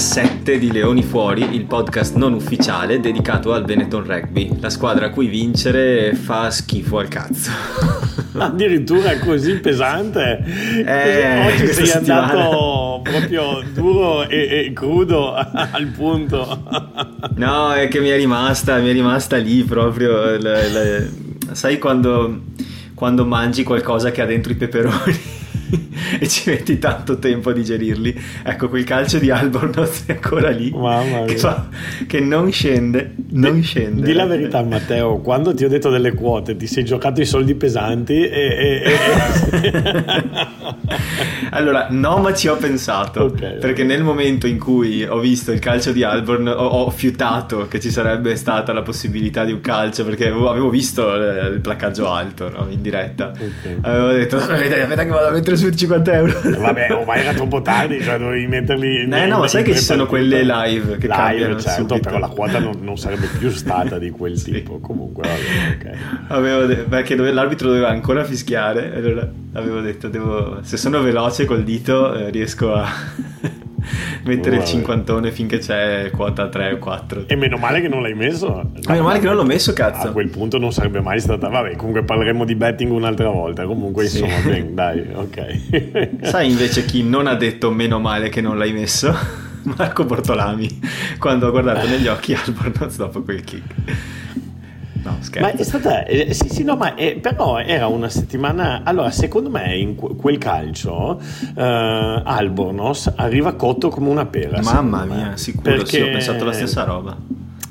puntata 47 di Leoni Fuori, il podcast non ufficiale dedicato al Benetton Rugby, la squadra a cui vincere fa schifo al cazzo. Addirittura così pesante. Eh, Oggi sei settimana. andato proprio duro e, e crudo al punto. No, è che mi è rimasta, mi è rimasta lì proprio. la- la- sai quando, quando mangi qualcosa che ha dentro i peperoni e ci metti tanto tempo a digerirli? Ecco, quel calcio di Albornoz è ancora lì. Mamma Che, mia. fa- che non scende, non scende. Di la verità, Matteo, quando ti ho detto delle quote, ti sei giocato i soldi pesanti e. e- e- Allora, no, ma ci ho pensato. Ok. Perché nel momento in cui ho visto il calcio di Alborn, ho, ho fiutato che ci sarebbe stata la possibilità di un calcio. Perché avevo, visto eh, il placcaggio alto no, in diretta. Ok. Avevo detto: aspetta che vado a mettere su 50 euro. Vabbè, ormai era troppo tardi, cioè dovevi metterli. Eh, no, ma sai che ci sono quelle live che live, cambiano certo, subito. però la quota non, non sarebbe più stata di quel Sì. tipo. Comunque, vabbè, ok. Avevo de- perché dove- l'arbitro doveva ancora fischiare. Allora avevo detto: devo- se sono veloce col dito, eh, riesco a mettere il Vabbè. cinquantone finché c'è quota 3 o 4. E meno male che non l'hai messo. Meno male che non l'ho messo, A cazzo. quel punto non sarebbe mai stata. Vabbè, comunque parleremo di betting un'altra volta. Comunque, Sì. insomma, ben, dai, ok. Sai invece chi non ha detto meno male che non l'hai messo? Marco Bortolami, quando ho guardato negli occhi Albornoz dopo quel kick. No, scherzo. Ma è stata, eh, sì, sì, no, ma eh, però era una settimana. Allora, secondo me in que- quel calcio eh, Albornoz arriva cotto come una pera. Mamma me. mia, sicuro, sì, ho Perché- pensato la stessa roba.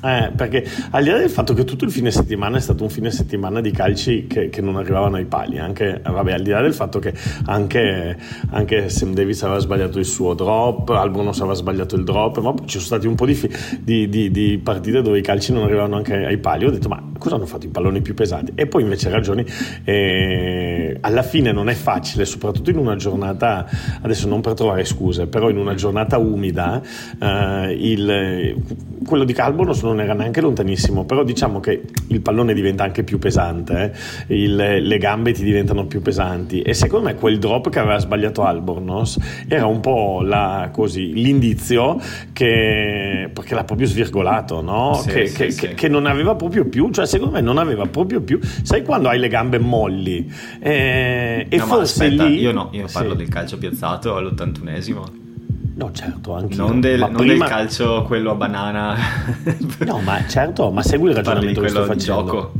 Eh, perché al di là del fatto che tutto il fine settimana è stato un fine settimana di calci che, che non arrivavano ai pali, anche, eh, vabbè, al di là del fatto che anche, anche Sam Davis aveva sbagliato il suo drop, Albonos aveva sbagliato il drop, ma ci sono stati un po' di, di- di- di partite dove i calci non arrivavano anche ai pali. Ho detto, ma cosa hanno fatto i palloni più pesanti? E poi invece ragioni, eh, alla fine non è facile, soprattutto in una giornata, adesso non per trovare scuse, però in una giornata umida, eh, il, quello di Calbonos non era neanche lontanissimo, però diciamo che il pallone diventa anche più pesante, eh, il- le gambe ti diventano più pesanti e secondo me quel drop che aveva sbagliato Albornoz era un po' la- così, l'indizio che, perché l'ha proprio svirgolato, no? Sì, che, sì, che- sì. che- non aveva proprio più, cioè secondo me non aveva proprio più, sai quando hai le gambe molli Eh, e no, forse aspetta, lì... io no, io parlo del calcio piazzato all'81esimo. No, certo, anche Non, del, non prima... del calcio quello a banana. No, ma certo, ma segui il ragionamento che sto facendo. gioco.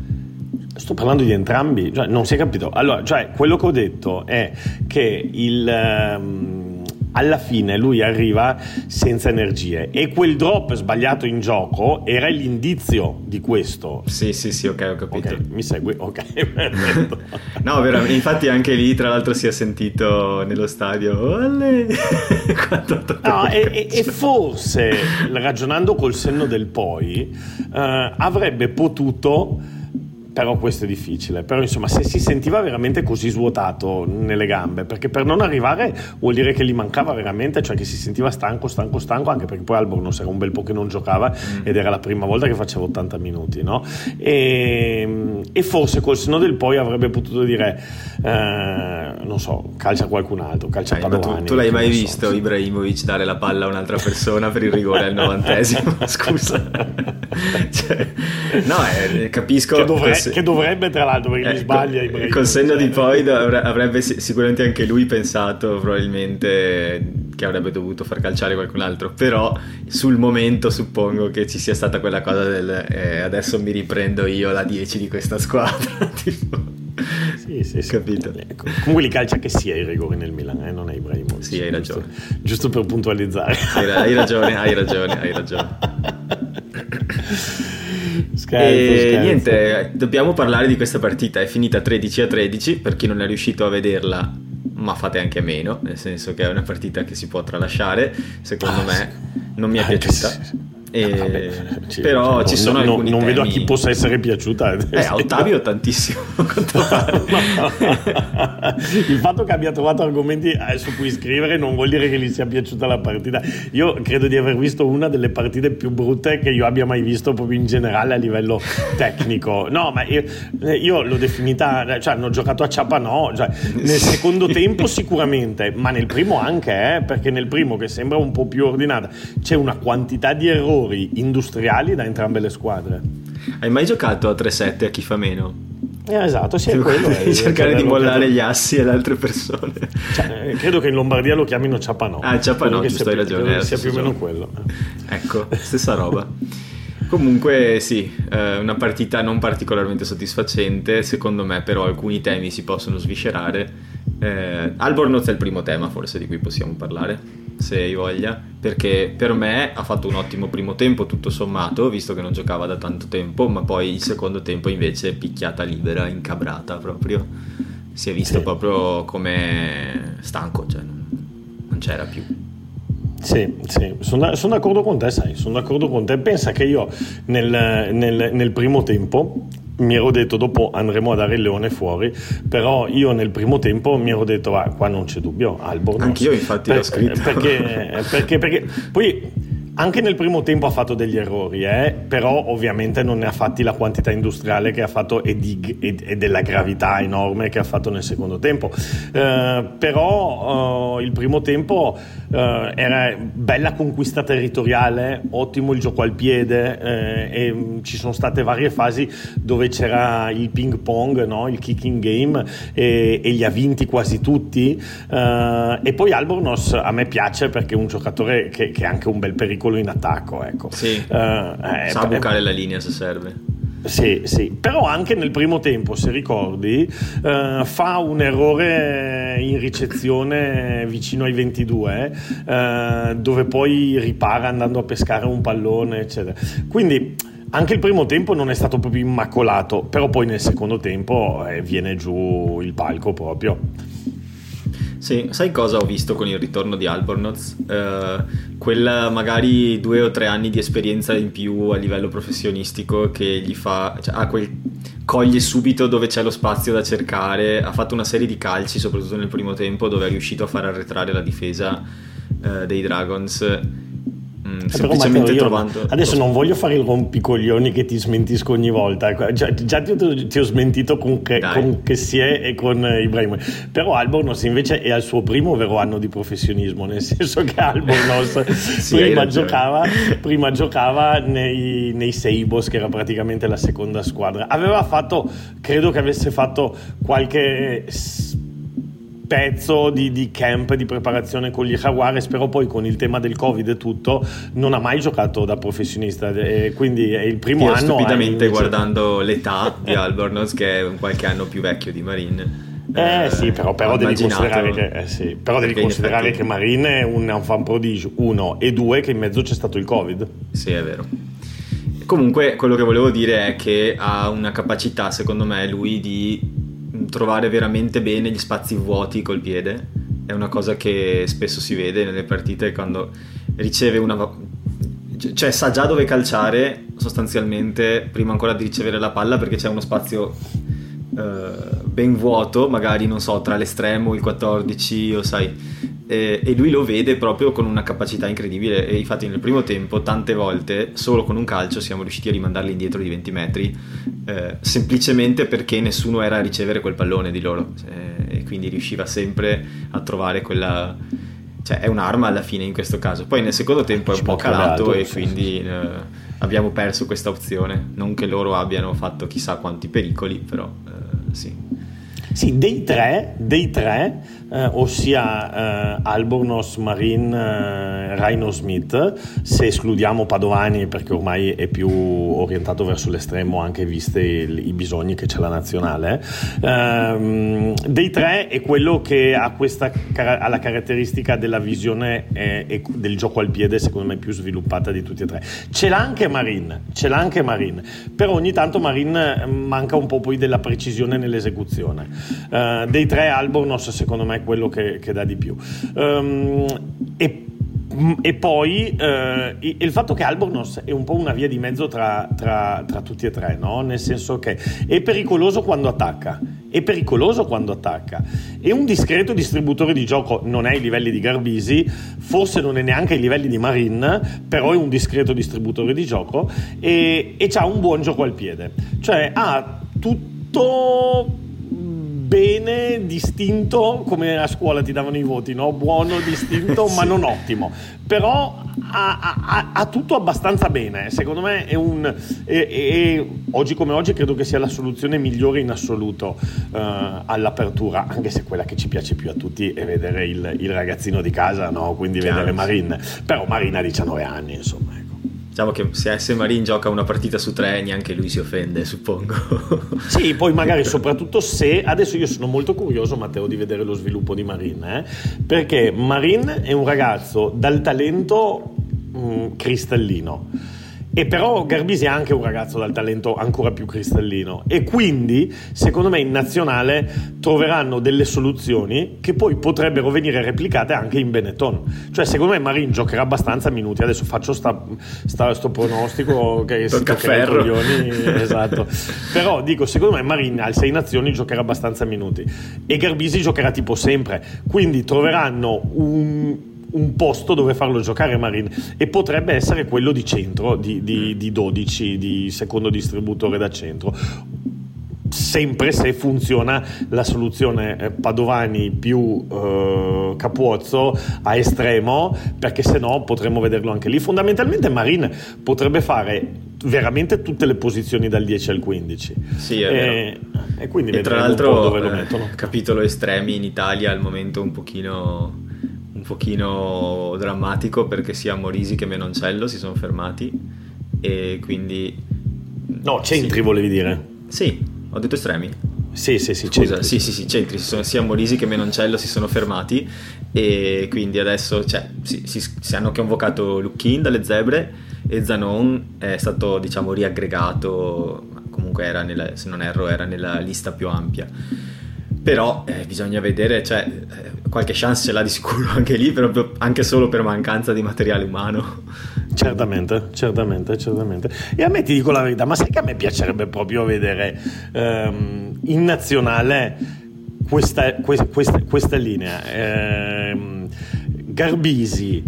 Sto parlando di entrambi, cioè, non si è capito. Allora, cioè, quello che ho detto è che il, ehm, alla fine lui arriva senza energie e quel drop sbagliato in gioco era l'indizio di questo. Sì, sì, sì, ok, ho capito. Ok, mi segui? Ok. No, veramente, infatti anche lì tra l'altro si è sentito nello stadio No, e, e- forse ragionando col senno del poi eh, avrebbe potuto però questo è difficile però insomma se si sentiva veramente così svuotato nelle gambe perché per non arrivare vuol dire che gli mancava veramente cioè che si sentiva stanco stanco stanco anche perché poi Albornoz era un bel po' che non giocava Mm. ed era la prima volta che faceva 80 minuti no? e, e forse col senno del poi avrebbe potuto dire eh, non so calcia qualcun altro calcia Dai, ma tu, Padovani tu l'hai mai so, visto sì. Ibrahimovic dare la palla a un'altra persona per il rigore al novantesimo? Scusa. Cioè, no, eh, capisco. che, dovre- col- che dovrebbe tra l'altro perché eh, gli sbaglia Ibrahimovic. Col senno di poi avrebbe si- sicuramente anche lui pensato probabilmente che avrebbe dovuto far calciare qualcun altro, però sul momento suppongo che ci sia stata quella cosa del eh, adesso mi riprendo io la 10 di questa squadra. tipo. sì, sì, sì. Capito. Ecco, comunque li calcia che sia i rigori nel Milan eh, non è Ibrahimovic Sì, hai giusto- ragione. giusto per puntualizzare Hai, hai ragione, hai ragione, hai ragione. scherzo, E scherzo. niente, dobbiamo parlare di questa partita. È finita 13 a 13 per chi non è riuscito a vederla, ma fate anche meno, nel senso che è una partita che si può tralasciare. Secondo Ah, me non mi è Anche piaciuta. se- E, ah, ci, però cioè, ci sono no, alcuni non temi... vedo a chi possa essere piaciuta. Eh, a Ottavio tantissimo il fatto che abbia trovato argomenti eh, su cui scrivere non vuol dire che gli sia piaciuta la partita. Io credo di aver visto una delle partite più brutte che io abbia mai visto proprio in generale a livello tecnico. No ma io, eh, io l'ho definita cioè hanno giocato a ciapanò cioè, nel secondo tempo sicuramente ma nel primo anche eh, perché nel primo che sembra un po' più ordinata c'è una quantità di errori errori industriali da entrambe le squadre. Hai mai giocato a 3-7 a chi fa meno? Eh, esatto, sì, è quello. È, cercare di mollare gli assi ad altre persone. Cioè, eh, credo che in Lombardia lo chiamino ciapanò. Ah, ciapanò, giusto, hai ragione. Che sia più o meno quello. Ecco, stessa roba. Comunque sì, eh, una partita non particolarmente soddisfacente, secondo me però alcuni temi si possono sviscerare. Eh, Albornoz è il primo tema forse di cui possiamo parlare se hai voglia, perché per me ha fatto un ottimo primo tempo tutto sommato, visto che non giocava da tanto tempo, ma poi il secondo tempo invece picchiata libera, incabrata proprio, si è visto sì. proprio come stanco, cioè non, non c'era più. Sì, sì, sono, sono, d'accordo con te, sai, sono d'accordo con te. Pensa che io nel, nel, nel primo tempo mi ero detto dopo andremo a dare il leone fuori, però io nel primo tempo mi ero detto ah, qua non c'è dubbio, Albornoz. Anch'io infatti per, l'ho scritto. Perché, perché, perché poi anche nel primo tempo ha fatto degli errori, eh? però ovviamente non ne ha fatti la quantità industriale che ha fatto e, di, e, e della gravità enorme che ha fatto nel secondo tempo. Eh, però eh, il primo tempo eh, era bella conquista territoriale, ottimo il gioco al piede eh, e mm, ci sono state varie fasi dove c'era il ping pong, no? il kicking game e, e, li ha vinti quasi tutti. Eh, e poi Albornoz a me piace perché è un giocatore che, che è anche un bel pericolo solo in attacco. Ecco. Sì. Uh, eh, Sa bucare eh, la linea se serve. Sì, sì, però anche nel primo tempo, se ricordi, uh, fa un errore in ricezione vicino ai 22, uh, dove poi ripara andando a pescare un pallone, eccetera. Quindi anche il primo tempo non è stato proprio immacolato, però poi nel secondo tempo eh, viene giù il palco proprio. Sì, sai cosa ho visto con il ritorno di Albornoz? Uh, quella magari due o tre anni di esperienza in più a livello professionistico che gli fa, cioè, ha quel, coglie subito dove c'è lo spazio da cercare, ha fatto una serie di calci, soprattutto nel primo tempo, dove è riuscito a far arretrare la difesa uh, dei Dragons Mm, semplicemente trovando. Adesso non voglio fare il rompicoglioni che ti smentisco ogni volta. Ecco, già, già ti, ho, ti, ho smentito con, che, con Kessie e con Ibrahim. Però Albornoz invece è al suo primo vero anno di professionismo, nel senso che Albornoz sì, prima, giocava, prima, giocava, nei, nei Seibos, che era praticamente la seconda squadra. Aveva fatto, credo che avesse fatto qualche pezzo di, di, camp di preparazione con gli Jaguares, però poi con il tema del Covid e tutto non ha mai giocato da professionista, e quindi è il primo Io anno. Stupidamente invece... guardando l'età di Albornoz, che è qualche anno più vecchio di Marin. Eh, eh sì, però, però devi considerare, che, eh, sì, però devi considerare che Marin è un, un fan prodigio, uno, e due, che in mezzo c'è stato il Covid. Sì, è vero. Comunque, quello che volevo dire è che ha una capacità, secondo me, lui di trovare veramente bene gli spazi vuoti col piede. È una cosa che spesso si vede nelle partite quando riceve una... cioè sa già dove calciare sostanzialmente prima ancora di ricevere la palla perché c'è uno spazio uh, ben vuoto, magari non so, tra l'estremo, il 14 o sai eh, e lui lo vede proprio con una capacità incredibile. E infatti nel primo tempo tante volte solo con un calcio siamo riusciti a rimandarli indietro di 20 metri eh, semplicemente perché nessuno era a ricevere quel pallone di loro. Eh, e quindi riusciva sempre a trovare quella cioè è un'arma alla fine in questo caso. Poi nel secondo tempo è un po' calato e quindi eh, abbiamo perso questa opzione. Non che loro abbiano fatto chissà quanti pericoli però eh, sì. Sì, dei tre, dei tre eh, ossia eh, Albornoz, Marin, eh, Rhino Smith, se escludiamo Padovani perché ormai è più orientato verso l'estremo anche viste il, i bisogni che c'è la nazionale, ehm, dei tre è quello che ha, questa, ha la caratteristica della visione e, e del gioco al piede secondo me più sviluppata di tutti e tre. Ce l'ha anche Marin, ce l'ha anche Marin, però ogni tanto Marin eh, manca un po' poi della precisione nell'esecuzione. Uh, dei tre Albornoz secondo me quello che, che dà di più. Um, e Mm, e poi eh, il fatto che Albornoz è un po' una via di mezzo tra, tra, tra tutti e tre, no? nel senso che è pericoloso quando attacca, è pericoloso quando attacca, è un discreto distributore di gioco, non è ai livelli di Garbisi, forse non è neanche ai livelli di Marin, però è un discreto distributore di gioco e, e ha un buon gioco al piede, cioè ha tutto bene, distinto, come a scuola ti davano i voti, no? buono, distinto, sì. ma non ottimo. Però ha, ha, ha, tutto abbastanza bene, secondo me è un... È, è, oggi come oggi credo che sia la soluzione migliore in assoluto uh, all'apertura, anche se quella che ci piace più a tutti è vedere il, il ragazzino di casa, no? quindi Chiaro. vedere Marin. Però Marin ha 19 anni, insomma. Diciamo che se, se Marin gioca una partita su tre, neanche lui si offende, suppongo. sì, poi magari soprattutto se. Adesso io sono molto curioso, Matteo, di vedere lo sviluppo di Marin, eh? perché Marin è un ragazzo dal talento mh, mm, cristallino e però Garbisi è anche un ragazzo dal talento ancora più cristallino. E quindi secondo me in nazionale troveranno delle soluzioni che poi potrebbero venire replicate anche in Benetton. Cioè secondo me Marin giocherà abbastanza minuti, adesso faccio sta, sta, sto pronostico che si toccherà i coglioni, esatto. Però dico secondo me Marin al 6 nazioni giocherà abbastanza minuti. E Garbisi giocherà tipo sempre, quindi troveranno un un posto dove farlo giocare Marin. E potrebbe essere quello di centro, di, di, di 12, di secondo distributore da centro. Sempre se funziona la soluzione eh, Padovani più eh, Capuozzo a estremo perché se no potremmo vederlo anche lì. Fondamentalmente Marin potrebbe fare veramente tutte le posizioni dal 10 al 15 sì, è e, e quindi e tra l'altro dove lo eh, mettono. capitolo estremi in Italia al momento un pochino un pochino drammatico perché sia Morisi che Menoncello si sono fermati e quindi... No, centri sì. volevi dire? Sì, ho detto estremi. Sì, sì, sì, Scusa, centri. sì, sì, sì, centri, sia Morisi che Menoncello si sono fermati e quindi adesso cioè, si, si, si, hanno convocato Lucchin dalle Zebre e Zanon è stato diciamo riaggregato, comunque era nella, se non erro era nella lista più ampia però eh, bisogna vedere, cioè, eh, qualche chance ce l'ha di sicuro anche lì, proprio, anche solo per mancanza di materiale umano. Certamente, certamente, certamente. E a me ti dico la verità, ma sai che a me piacerebbe proprio vedere ehm, in nazionale questa, questa, questa, questa linea. Ehm, Garbisi,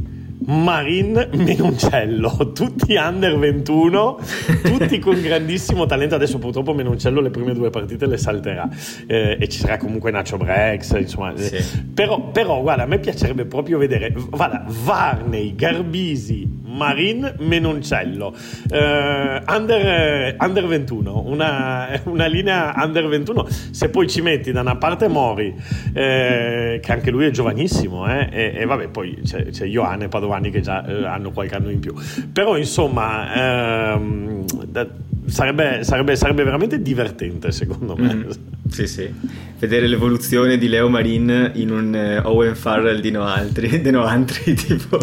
Marin Menoncello, tutti under 21, tutti con grandissimo talento. Adesso purtroppo Menoncello le prime due partite le salterà eh, e ci sarà comunque Nacho Brex, insomma. Sì. Però, però, guarda, a me piacerebbe proprio vedere, guarda, Varney, Garbisi, Marin Menoncello, eh, under, under, 21, una, una, linea under 21. Se poi ci metti da una parte Mori, eh, che anche lui è giovanissimo, eh, e, e, vabbè, poi c'è, c'è Ioane Padovani giovani che già eh, hanno qualche anno in più. Però insomma, ehm, da, sarebbe, sarebbe, sarebbe, veramente divertente secondo me. Mm, sì, sì. Vedere l'evoluzione di Leo Marin in un uh, Owen Farrell di no altri, di no altri tipo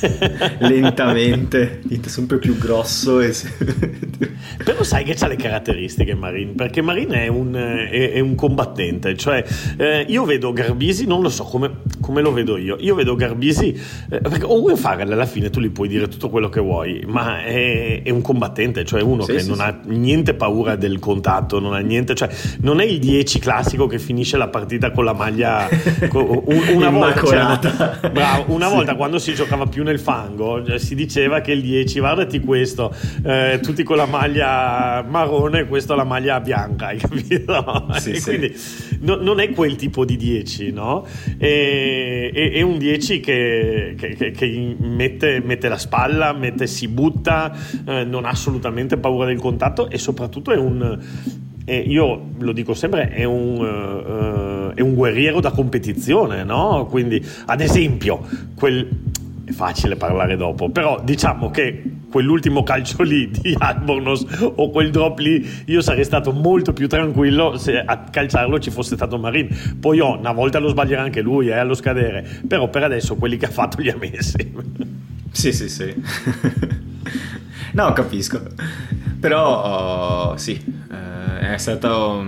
lentamente, sempre più grosso. E... Però sai che ha le caratteristiche Marin, perché Marin è un, è, è un combattente, cioè eh, io vedo Garbisi, non lo so come, come, lo vedo io, io vedo Garbisi, eh, perché Owen Farrell alla fine tu gli puoi dire tutto quello che vuoi, ma è, è un combattente, cioè uno sì, che sì, non sì. ha niente paura del contatto, non ha niente, cioè non è il 10 classico che finisce la partita con la maglia con, una volta, bravo, una volta quando si giocava più nel fango cioè, si diceva che il 10 guardati questo, eh, tutti con la maglia marrone, questo la maglia bianca, hai capito? Sì, quindi no, non è quel tipo di 10, no? È, è, è un 10 che, che, che mette, mette, la spalla, mette, si butta, eh, non ha assolutamente paura del contatto e soprattutto è un, e io lo dico sempre, è un, uh, è un guerriero da competizione, no? Quindi, ad esempio, quel, è facile parlare dopo, però diciamo che quell'ultimo calcio lì di Albornoz o quel drop lì, io sarei stato molto più tranquillo se a calciarlo ci fosse stato Marin. Poi oh, una volta lo sbaglierà anche lui, eh, allo scadere, però per adesso quelli che ha fatto li ha messi. Sì, sì, sì. no, capisco. Però oh, sì, eh, è stato...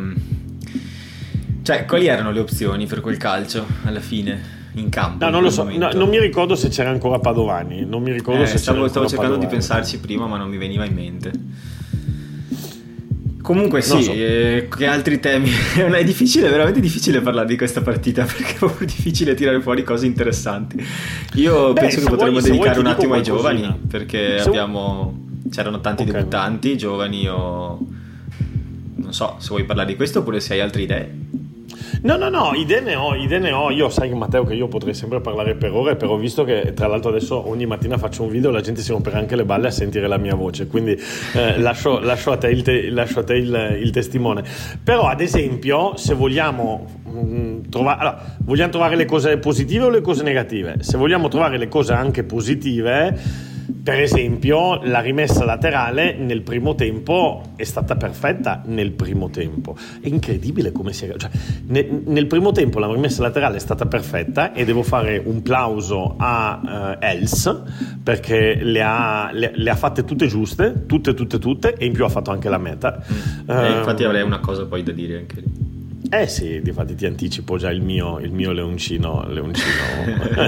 Cioè, quali erano le opzioni per quel calcio alla fine? in campo. No, non lo so, no, non mi ricordo se c'era ancora Padovani, non mi ricordo eh, se stavo, c'era stavo cercando Padovani. di pensarci prima, ma non mi veniva in mente. Comunque sì, so. eh, che altri temi? è difficile, veramente difficile parlare di questa partita perché è proprio difficile tirare fuori cose interessanti. Io Beh, penso che potremmo vuoi- dedicare un attimo ai qualcosina. giovani perché Se- abbiamo... c'erano tanti Ok. debuttanti, giovani o... Non so, se vuoi parlare di questo oppure se hai altre idee. No, no, no, idee ne ho, idee ne ho. Io sai Matteo che io potrei sempre parlare per ore, però ho visto che tra l'altro adesso ogni mattina faccio un video e la gente si romperà anche le balle a sentire la mia voce, quindi eh, lascio, lascio a te, il, te- lascio a te il- il testimone. Però ad esempio se vogliamo mm, trovare, allora, vogliamo trovare le cose positive o le cose negative? Se vogliamo trovare le cose anche positive... Per esempio, la rimessa laterale nel primo tempo è stata perfetta nel primo tempo. È incredibile come sia. Cioè, ne- nel primo tempo la rimessa laterale è stata perfetta e devo fare un plauso a eh, Els perché le ha, le- le ha fatte tutte giuste, tutte, tutte, tutte, e in più ha fatto anche la meta. Eh, infatti Ehm, avrei una cosa poi da dire anche lì. Eh sì, difatti ti anticipo già il mio, il mio leoncino, leoncino.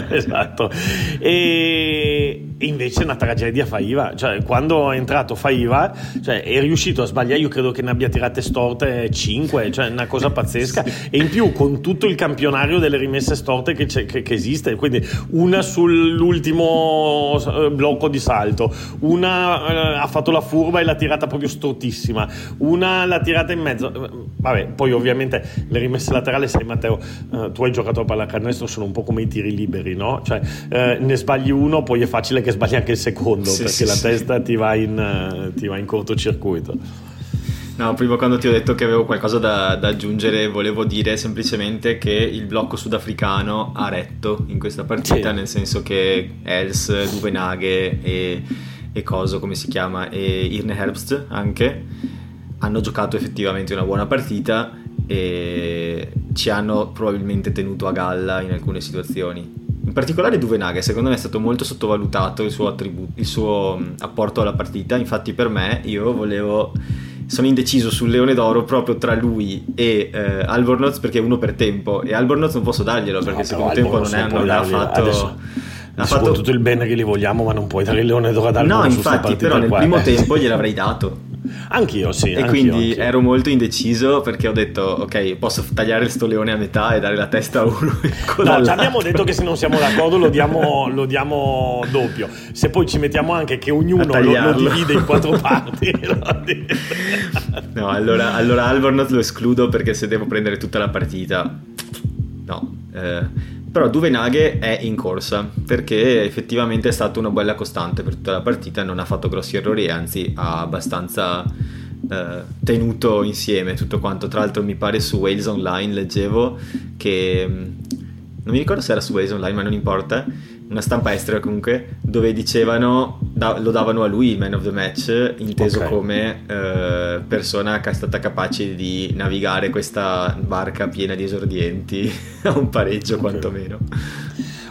Esatto. E invece una tragedia Faiva, cioè quando è entrato Faiva cioè, è riuscito a sbagliare, io credo che ne abbia tirate storte 5, cioè una cosa pazzesca, e in più con tutto il campionario delle rimesse storte che, c'è- che- che esiste, quindi una sull'ultimo eh, blocco di salto, una eh, ha fatto la furba e l'ha tirata proprio stortissima, una l'ha tirata in mezzo, Eh, vabbè, poi ovviamente le rimesse laterali, sai Matteo, eh, tu hai giocato a pallacanestro, sono un po' come i tiri liberi, no? Cioè eh, ne sbagli uno, poi è facile che sbagli anche il secondo, Sì, perché sì, la sì. testa ti va in, eh, ti va in cortocircuito. No, prima quando ti ho detto che avevo qualcosa da, da aggiungere, volevo dire semplicemente che il blocco sudafricano ha retto in questa partita, Sì. nel senso che Els, Duvenaghe e, e Coso, come si chiama, e Irne Herbst anche, hanno giocato effettivamente una buona partita e ci hanno probabilmente tenuto a galla in alcune situazioni. In particolare Duvenaghe, secondo me è stato molto sottovalutato il suo, attribu- il suo apporto alla partita, infatti per me io volevo sono indeciso sul Leone d'Oro proprio tra lui e eh, Albornoz perché è uno per tempo e Albornoz non posso darglielo perché No, secondo tempo non, è, non non puoi ha dargli- fatto... adesso- ha fatto- tutto il bene che gli vogliamo, ma non puoi dare il leone d'oro ad No, Albornoz sta infatti, però nel qua, primo tempo gliel'avrei dato. Anch'io, sì. e anch'io, quindi anch'io. ero molto indeciso perché ho detto, ok, posso tagliare sto leone a metà e dare la testa a uno No, già abbiamo detto che se non siamo d'accordo lo diamo, lo diamo doppio. Se poi ci mettiamo anche che ognuno lo, lo divide in quattro parti. No, allora, allora Albornoz lo escludo perché se devo prendere tutta la partita, no. Eh, però Duvenaghe è in corsa perché effettivamente è stata una bella costante per tutta la partita, non ha fatto grossi errori, anzi ha abbastanza eh, tenuto insieme tutto quanto. Tra l'altro mi pare su Wales Online leggevo che... mh, Non mi ricordo se era su Wales Online, ma non importa. Una stampa estera comunque, dove dicevano, da- lo davano a lui il man of the match, inteso Ok. come eh, persona che è stata capace di navigare questa barca piena di esordienti a un pareggio quantomeno.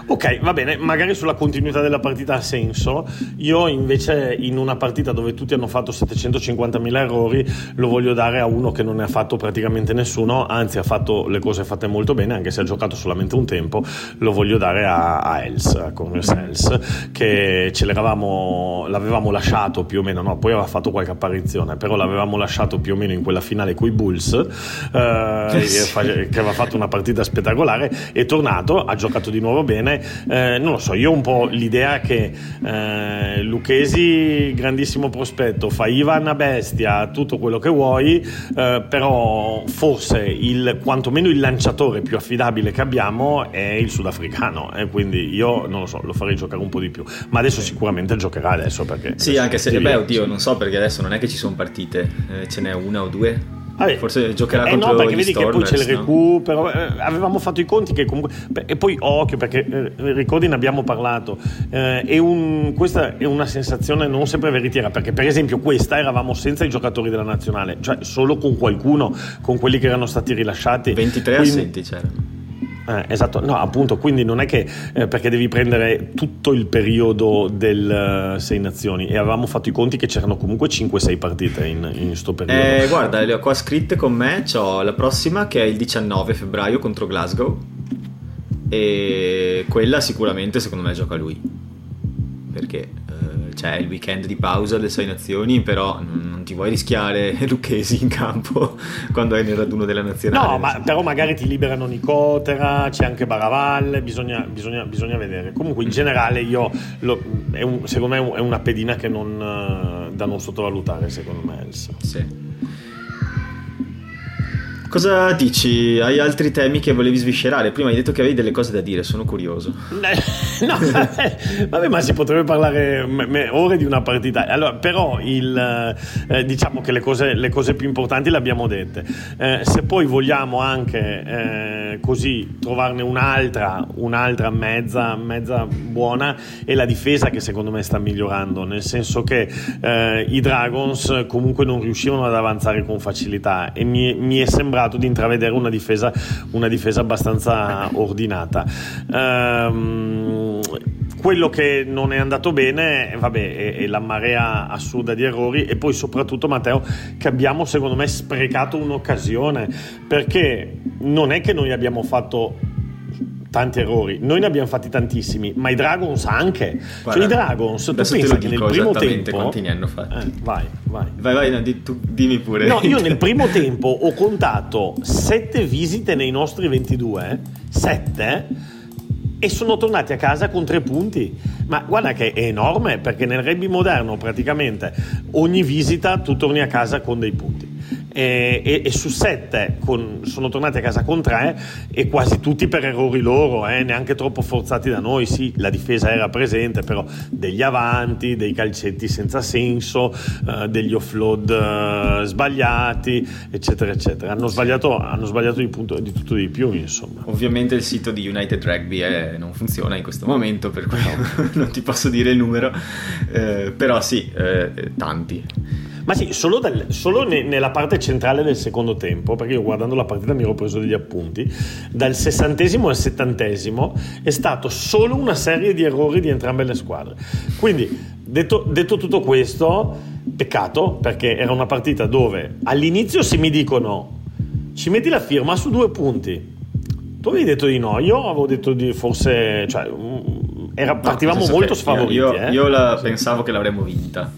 Ok, va bene, magari sulla continuità della partita ha senso. Io invece in una partita dove tutti hanno fatto 750.000 errori lo voglio dare a uno che non ne ha fatto praticamente nessuno, anzi ha fatto le cose fatte molto bene, anche se ha giocato solamente un tempo, lo voglio dare a, a Els, a Corners Els, che ce l'eravamo, l'avevamo lasciato più o meno, no, poi aveva fatto qualche apparizione, però l'avevamo lasciato più o meno in quella finale coi Bulls, eh, che aveva fatto una partita spettacolare, è tornato, ha giocato di nuovo bene. Eh, non lo so, io ho un po' l'idea che eh, Lucchesi, grandissimo prospetto, Faiva una bestia, tutto quello che vuoi, eh, però forse il, quantomeno il lanciatore più affidabile che abbiamo è il sudafricano, e quindi io non lo so, lo farei giocare un po' di più, ma adesso sicuramente giocherà adesso perché... Sì, adesso anche se, beh, oddio, non so perché adesso non è che ci sono partite, eh, ce n'è una o due. Vabbè. Forse giocherà eh contro no, perché gli vedi che poi c'è il Stormers, no? recupero. eh, avevamo fatto i conti che comunque. e poi occhio, perché eh, ricordi ne abbiamo parlato. eh, è un- questa è una sensazione non sempre veritiera. Perché, per esempio, questa eravamo senza i giocatori della nazionale, cioè solo con qualcuno, con quelli che erano stati rilasciati. 23 Quindi- assenti c'erano. Eh, esatto, no, appunto, quindi non è che eh, perché devi prendere tutto il periodo del eh, Sei Nazioni e avevamo fatto i conti che c'erano comunque 5-6 partite in, in sto periodo. Eh, guarda, le ho qua scritte con me. C'ho la prossima che è il 19 febbraio contro Glasgow. e quella sicuramente secondo me gioca lui perché c'è il weekend di pausa delle sei nazioni però non, ti vuoi rischiare Lucchesi in campo quando hai nel raduno della nazionale. No ma, però magari ti liberano Nicotera c'è anche Baravalle bisogna, bisogna, bisogna vedere. Comunque in generale io lo, un, secondo me è una pedina che non, eh, da non sottovalutare secondo me Elsa. sì Cosa dici? Hai altri temi che volevi sviscerare? Prima hai detto che avevi delle cose da dire, sono curioso. no, vabbè, ma si potrebbe parlare me, me, ore di una partita. Allora, però il, eh, diciamo che le cose, le cose, più importanti le abbiamo dette. Eh, se poi vogliamo anche eh, così trovarne un'altra, un'altra mezza, mezza buona, è la difesa che secondo me sta migliorando, nel senso che eh, i Dragons comunque non riuscivano ad avanzare con facilità e mi, mi è sembrato sembrato di intravedere una difesa, una difesa abbastanza ordinata. Um, quello che non è andato bene vabbè, è, è, la marea assurda di errori e poi soprattutto Matteo che abbiamo secondo me sprecato un'occasione perché non è che noi abbiamo fatto tanti errori. Noi ne abbiamo fatti tantissimi, ma i Dragons anche. Guarda, cioè, i Dragons, tu pensi che nel primo tempo. Quanti ne hanno fatti? Eh, vai, vai. Vai, vai, no, di, tu, dimmi pure. No, io nel primo tempo ho contato 7 visite nei nostri 22, 7, e sono tornati a casa con 3 punti. Ma guarda che è enorme perché nel rugby moderno praticamente ogni visita tu torni a casa con dei punti e, e, e su sette con, sono tornati a casa con tre e quasi tutti per errori loro, eh, neanche troppo forzati da noi. Sì, la difesa era presente, però degli avanti, dei calcetti senza senso, eh, degli offload eh, sbagliati, eccetera, eccetera. Hanno sbagliato, hanno sbagliato di, punto, di, tutto di più, insomma. Ovviamente il sito di United Rugby è, non funziona in questo momento, per cui non ti posso dire il numero, eh, però sì, eh, tanti. Ma sì, solo, dal, solo ne, nella parte centrale del secondo tempo, perché io guardando la partita mi ero preso degli appunti, dal sessantesimo al settantesimo è stato solo una serie di errori di entrambe le squadre. Quindi, detto, detto tutto questo, peccato, perché era una partita dove all'inizio se mi dicono ci metti la firma su due punti, tu avevi detto di no, io avevo detto di forse, cioè, mm, era, partivamo no, molto sfavoriti. Io, eh? io la, pensavo che l'avremmo vinta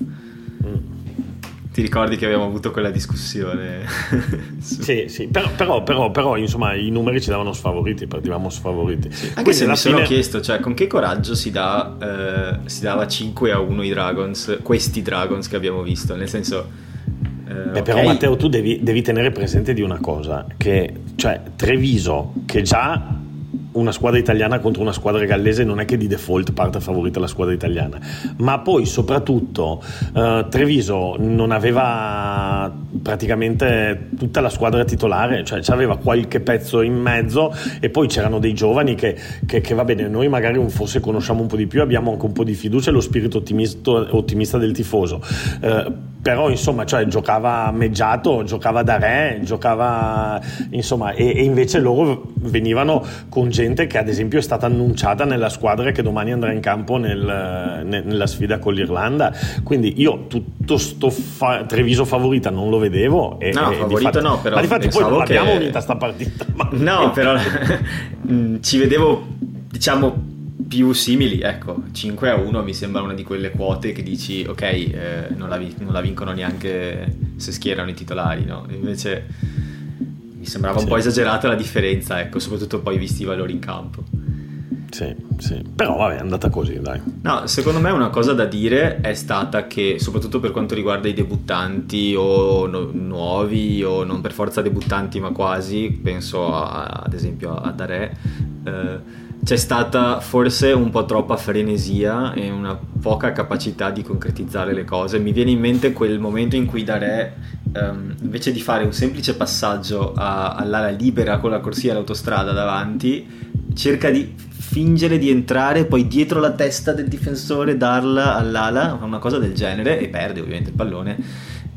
ti ricordi che abbiamo avuto quella discussione? sì, sì, però, però, però, però, insomma i numeri ci davano sfavoriti, partivamo sfavoriti. Sì. Anche Quindi se mi fine... sono chiesto, cioè, con che coraggio si, dà, eh, si dava 5 a 1 i Dragons, questi Dragons che abbiamo visto, nel senso... Eh, Beh, okay. Però Matteo tu devi, devi, tenere presente di una cosa, che cioè Treviso, che già una squadra italiana contro una squadra gallese non è che di default parte favorita la squadra italiana, ma poi soprattutto eh, Treviso non aveva praticamente tutta la squadra titolare, cioè aveva qualche pezzo in mezzo e poi c'erano dei giovani che, che, che, va bene, noi magari forse conosciamo un po' di più, abbiamo anche un po' di fiducia e lo spirito ottimista del tifoso. Eh, però insomma cioè, giocava meggiato, giocava da re, giocava insomma e, e, invece loro venivano con gente che ad esempio è stata annunciata nella squadra che domani andrà in campo nel, ne, nella sfida con l'Irlanda. Quindi io tutto sto fa- Treviso favorita non lo vedevo e, no, e favorito fatti, no però ma difatti poi non che... abbiamo vinta sta partita ma... no però ci vedevo diciamo più simili, ecco, 5 a 1 mi sembra una di quelle quote che dici ok, eh, non, la, non, la, vincono neanche se schierano i titolari, no? Invece mi sembrava sì. un po' esagerata la differenza, ecco, soprattutto poi visti i valori in campo. Sì, sì, però vabbè è andata così, dai. No, secondo me una cosa da dire è stata che, soprattutto per quanto riguarda i debuttanti o no, nuovi o non per forza debuttanti ma quasi, penso a, ad esempio a Dare, eh, c'è stata forse un po' troppa frenesia e una poca capacità di concretizzare le cose. Mi viene in mente quel momento in cui Dare, um, invece di fare un semplice passaggio a, all'ala libera con la corsia e l'autostrada davanti, cerca di fingere di entrare poi dietro la testa del difensore darla all'ala, una cosa del genere, e perde ovviamente il pallone.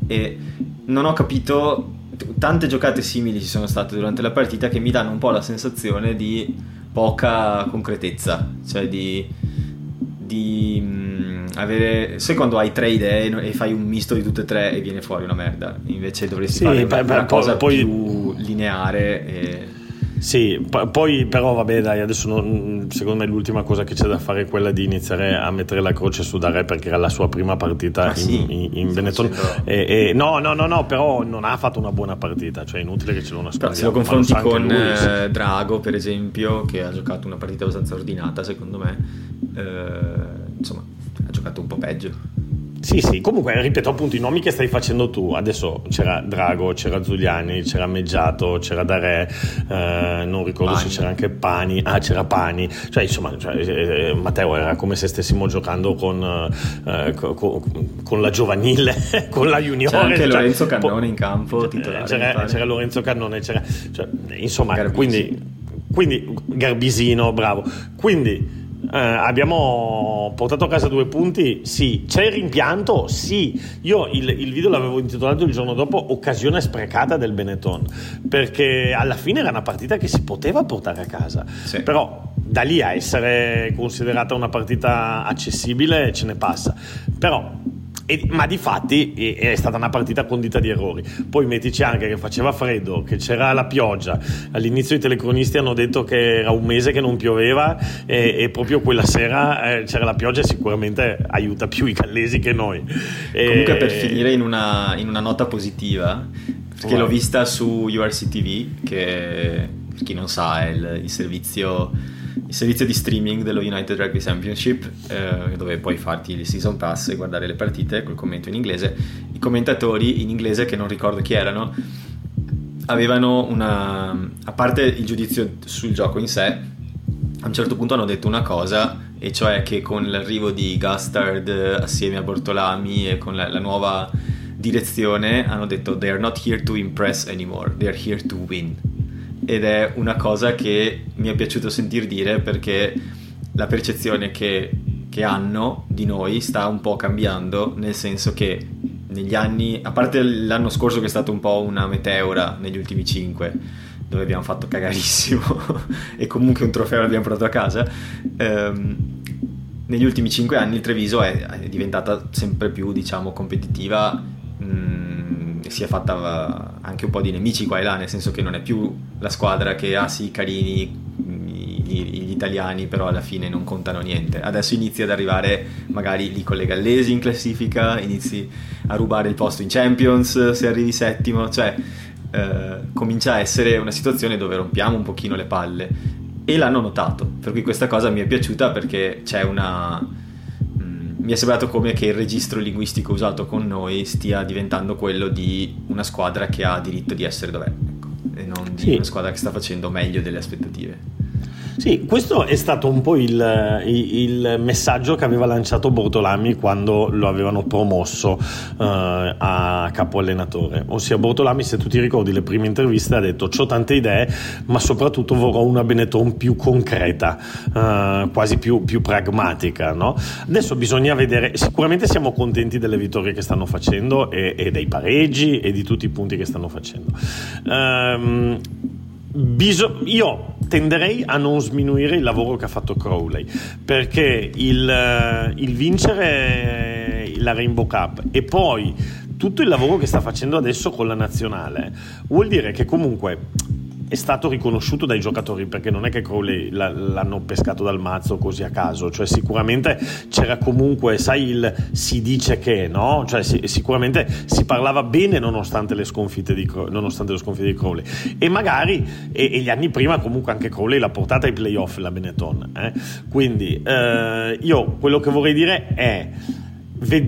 E non ho capito, tante giocate simili ci sono state durante la partita che mi danno un po' la sensazione di poca concretezza, cioè di, di mh, avere... Sai quando hai tre idee e fai un misto di tutte e tre e viene fuori una merda, invece dovresti sì, fare una, una cosa poi... più lineare e... Sì, poi però vabbè dai, adesso non, secondo me l'ultima cosa che c'è da fare è quella di iniziare a mettere la croce su Dare perché era la sua prima partita ah, in, sì? in, in Benetton. E, e, no, no, no, no, però non ha fatto una buona partita, cioè è inutile che ce lo nascondiamo. Se lo confronti con lui, eh. Drago per esempio, che ha giocato una partita abbastanza ordinata secondo me, eh, insomma giocato un po' peggio. Sì, sì, comunque ripeto appunto i nomi che stai facendo tu. Adesso c'era Drago, c'era Giuliani, c'era Meggiato, c'era Dare, eh, non ricordo Pani. se c'era anche Pani. Ah, c'era Pani. Cioè, insomma, cioè, eh, Matteo era come se stessimo giocando con, eh, con, con la giovanile, con la juniore. C'era anche cioè, Lorenzo Cannone in campo, titolare. C'era, c'era Lorenzo Cannone, c'era, cioè, insomma, quindi, quindi Garbisino, bravo. Quindi eh, abbiamo portato a casa due punti? Sì. C'è il rimpianto? Sì. Io il, il, video l'avevo intitolato il giorno dopo Occasione sprecata del Benetton, perché alla fine era una partita che si poteva portare a casa. Sì. Però da lì a essere considerata una partita accessibile ce ne passa. Però e, ma di fatti è stata una partita condita di errori. Poi mettici anche che faceva freddo, che c'era la pioggia. All'inizio i telecronisti hanno detto che era un mese che non pioveva e, e proprio quella sera eh, c'era la pioggia e sicuramente aiuta più i gallesi che noi. Comunque per finire in una, in una nota positiva, perché l'ho vista su URC TV, che per chi non sa è il, il servizio il servizio di streaming dello United Rugby Championship eh, dove puoi farti il season pass e guardare le partite col commento in inglese. I commentatori in inglese che non ricordo chi erano avevano una a parte il giudizio sul gioco in sé a un certo punto hanno detto una cosa e cioè che con l'arrivo di Gustard assieme a Bortolami e con la, la nuova direzione hanno detto they are not here to impress anymore. They are here to win ed è una cosa che mi è piaciuto sentir dire perché la percezione che, che hanno di noi sta un po' cambiando, nel senso che negli anni, a parte l'anno scorso che è stato un po' una meteora negli ultimi cinque, dove abbiamo fatto cagarissimo e comunque un trofeo l'abbiamo portato a casa, ehm, negli ultimi cinque anni il Treviso è, è diventata sempre più, diciamo, competitiva. Mh, mm, si è fatta anche un po' di nemici qua e là, nel senso che non è più la squadra che ha ah, sì carini gli italiani però alla fine non contano niente. Adesso inizi ad arrivare magari lì con le gallesi in classifica inizi a rubare il posto in Champions se arrivi settimo cioè eh, comincia a essere una situazione dove rompiamo un pochino le palle. E l'hanno notato per cui questa cosa mi è piaciuta perché c'è una mi è sembrato come che il registro linguistico usato con noi stia diventando quello di una squadra che ha diritto di essere dov'è, ecco, e non di sì. una squadra che sta facendo meglio delle aspettative. Sì, questo è stato un po' il, il, messaggio che aveva lanciato Bortolami quando lo avevano promosso uh, a capo allenatore. Ossia, Bortolami, se tu ti ricordi le prime interviste, ha detto: Ho tante idee, ma soprattutto vorrò una Benetton più concreta, uh, quasi più, più pragmatica. No? Adesso bisogna vedere. Sicuramente siamo contenti delle vittorie che stanno facendo e, e dei pareggi e di tutti i punti che stanno facendo. Um, Biso- io tenderei a non sminuire il lavoro che ha fatto Crowley perché il, eh, il vincere la Rainbow Cup e poi tutto il lavoro che sta facendo adesso con la nazionale vuol dire che comunque è stato riconosciuto dai giocatori perché non è che Crowley l'hanno pescato dal mazzo così a caso, cioè sicuramente c'era comunque, sai il si dice che, no? Cioè sicuramente si parlava bene nonostante le sconfitte di, nonostante le sconfitte di Crowley e magari e, e, gli anni prima comunque anche Crowley l'ha portata ai playoff la Benetton, eh? quindi eh, io quello che vorrei dire è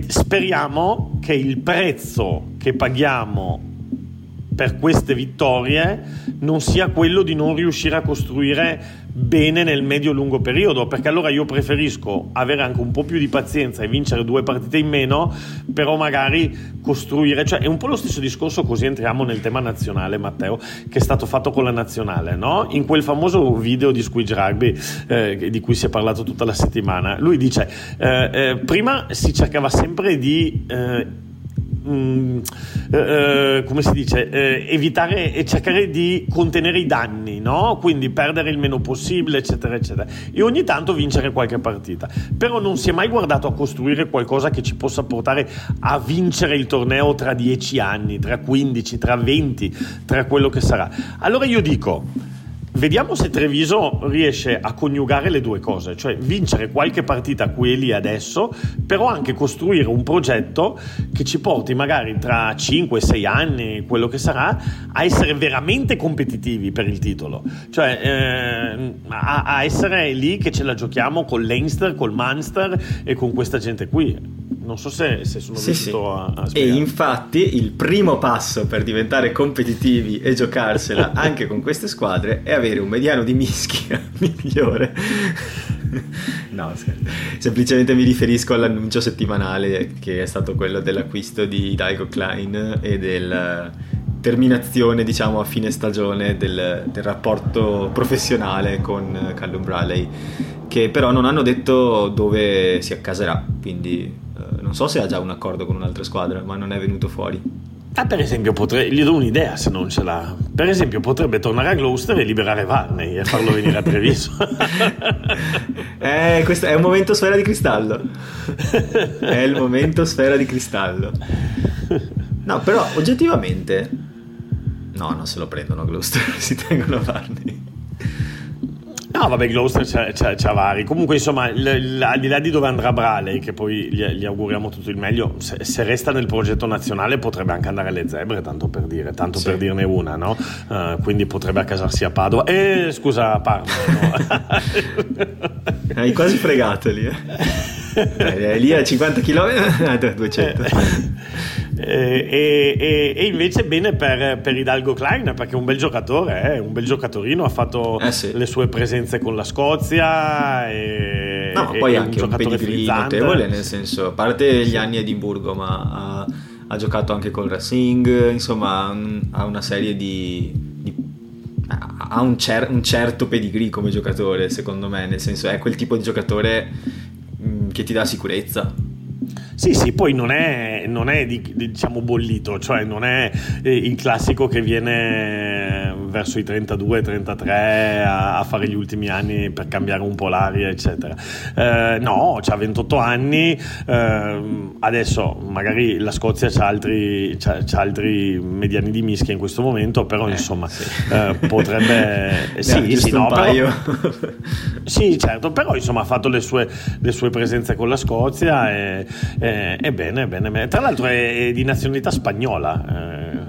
speriamo che il prezzo che paghiamo per queste vittorie non sia quello di non riuscire a costruire bene nel medio-lungo periodo, perché allora io preferisco avere anche un po' più di pazienza e vincere due partite in meno, però magari costruire, cioè è un po' lo stesso discorso, così entriamo nel tema nazionale, Matteo, che è stato fatto con la nazionale, no? In quel famoso video di Squidge Rugby eh, di cui si è parlato tutta la settimana, lui dice, eh, eh, prima si cercava sempre di Mm, eh, eh, come si dice, eh, evitare e cercare di contenere i danni, no? quindi perdere il meno possibile, eccetera, eccetera, e ogni tanto vincere qualche partita. Però non si è mai guardato a costruire qualcosa che ci possa portare a vincere il torneo tra 10 anni, tra 15, tra 20, tra quello che sarà. Allora io dico vediamo se Treviso riesce a coniugare le due cose, cioè vincere qualche partita qui e lì adesso, però anche costruire un progetto che ci porti magari tra 5-6 anni, quello che sarà, a essere veramente competitivi per il titolo, cioè eh, a, a essere lì che ce la giochiamo con l'Einster, col Munster e con questa gente qui. Non so se, se sono sì, riuscito sì. a, a E infatti il primo passo per diventare competitivi e giocarsela anche con queste squadre è avere un mediano di mischia migliore. no, semplicemente mi riferisco all'annuncio settimanale che è stato quello dell'acquisto di Daigo Klein e della terminazione, diciamo, a fine stagione del, del rapporto professionale con Callum Bradley, che però non hanno detto dove si accaserà, quindi non so se ha già un accordo con un'altra squadra, ma non è venuto fuori. Ah, per esempio, potrei, gli do un'idea se non ce l'ha. Per esempio, potrebbe tornare a Gloucester e liberare Varney e farlo venire a Treviso. eh, questo è un momento sfera di cristallo. È il momento sfera di cristallo. No, però oggettivamente. No, non se lo prendono Gloucester, si tengono Varney. No, vabbè, Gloucester c'ha, c'ha, c'ha vari. Comunque, insomma, l, l, al di là di dove andrà Braley, che poi gli, gli auguriamo tutto il meglio, se, se, resta nel progetto nazionale potrebbe anche andare alle zebre, tanto per dire, tanto sì. per dirne una, no? Uh, quindi potrebbe accasarsi a Padova. Eh, scusa, Parma. No? Hai quasi fregato lì. Eh. eh lì a 50 km, 200. Eh, e, e, invece bene per, per Hidalgo Klein perché è un bel giocatore, eh, un bel giocatorino, ha fatto eh sì. le sue presenze con la Scozia e, no, ma poi anche un, un pedigree notevole, nel senso, a parte gli anni a Edimburgo, ma ha, ha, giocato anche col Racing, insomma ha una serie di, di ha un, cer- un, certo pedigree come giocatore, secondo me, nel senso è quel tipo di giocatore che ti dà sicurezza. Sì, sì, poi non è, non è diciamo bollito, cioè non è eh, il classico che viene verso i 32-33 a, a, fare gli ultimi anni per cambiare un po' l'aria, eccetera. Eh, no, ha 28 anni, eh, adesso magari la Scozia ha altri, c'ha, c'ha altri, mediani di mischia in questo momento, però eh, insomma sì. Eh, potrebbe... sì, sì, no, però, sì, certo, però insomma ha fatto le sue, le sue presenze con la Scozia e, e, e bene, bene, bene. Tra l'altro è, è di nazionalità spagnola. Eh,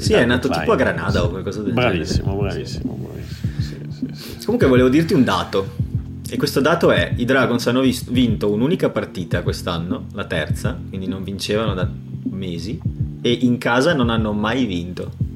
sì, è nato tipo a Granada o qualcosa del bravissimo, genere. Bravissimo, bravissimo. Sì, sì, Comunque volevo dirti un dato. E questo dato è: i Dragons hanno vinto un'unica partita quest'anno, la terza, quindi non vincevano da mesi, e in casa non hanno mai vinto.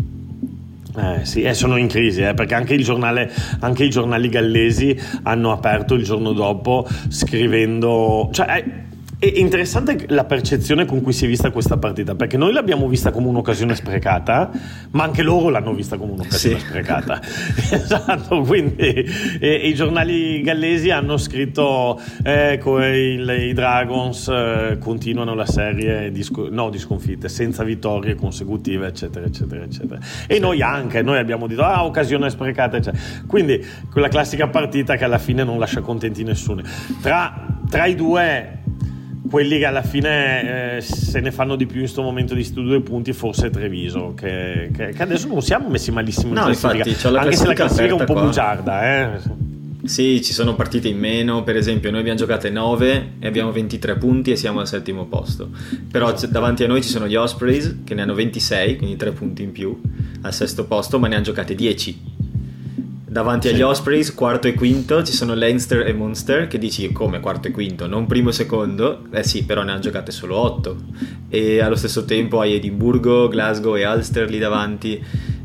Eh, sì, eh, sono in crisi eh, perché anche, giornale, anche, i giornali gallesi hanno aperto il giorno dopo scrivendo. Cioè, eh, è interessante la percezione con cui si è vista questa partita, perché noi l'abbiamo vista come un'occasione sprecata, ma anche loro l'hanno vista come un'occasione sì. sprecata. esatto, quindi e, i giornali gallesi hanno scritto ecco, il, i Dragons eh, continuano la serie di, no, di sconfitte, senza vittorie consecutive, eccetera, eccetera, eccetera. E sì. noi anche, noi abbiamo detto, ah, occasione sprecata, eccetera. Quindi quella classica partita che alla fine non lascia contenti nessuno. Tra, tra i due quelli che alla fine eh, se ne fanno di più in questo momento di questi due punti forse Treviso che, che, che, adesso non siamo messi malissimo in no, classifica infatti, la anche se la classifica è un po' qua. bugiarda eh. sì ci sono partite in meno per esempio noi abbiamo giocate 9 e abbiamo 23 punti e siamo al settimo posto però davanti a noi ci sono gli Ospreys che ne hanno 26 quindi 3 punti in più al sesto posto ma ne hanno giocate 10 Davanti sì. agli Ospreys, quarto e quinto, ci sono Leinster e Munster, che dici come quarto e quinto, non primo e secondo, eh sì, però ne hanno giocate solo otto. E allo stesso tempo hai Edimburgo, Glasgow e Ulster lì davanti,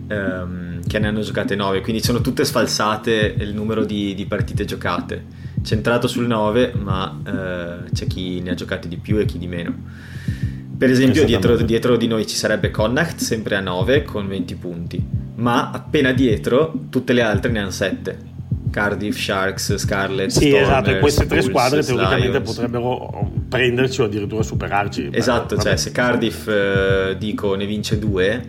ehm, che ne hanno giocate nove, quindi sono tutte sfalsate il numero di, di partite giocate. Centrato sul 9, ma eh, c'è chi ne ha giocate di più e chi di meno. Per esempio, dietro, dietro, di noi ci sarebbe Connacht, sempre a 9 con 20 punti ma appena dietro tutte le altre ne hanno 7. Cardiff, Sharks, Scarlet, Sì, Stormers, esatto, e queste tre squadre teoricamente Lions. potrebbero prenderci o addirittura superarci. Esatto, cioè se Cardiff eh, dico ne vince due,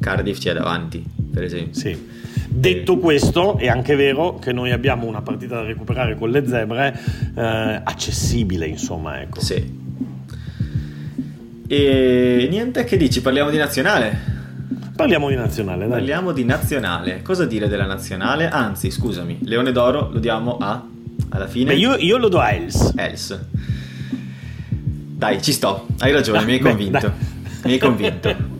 Cardiff ci è davanti, per esempio. Sì. Detto questo, è anche vero che noi abbiamo una partita da recuperare con le zebre eh, accessibile, insomma, ecco. Sì. E niente, che dici? Parliamo di nazionale? Parliamo di nazionale, dai. Parliamo di nazionale. Cosa dire della nazionale? Anzi, scusami, Leone d'Oro lo diamo a... alla fine? Beh, io, io lo do a Els. Els. Dai, ci sto. Hai ragione, ah, mi hai beh, convinto. Dai. Mi hai convinto.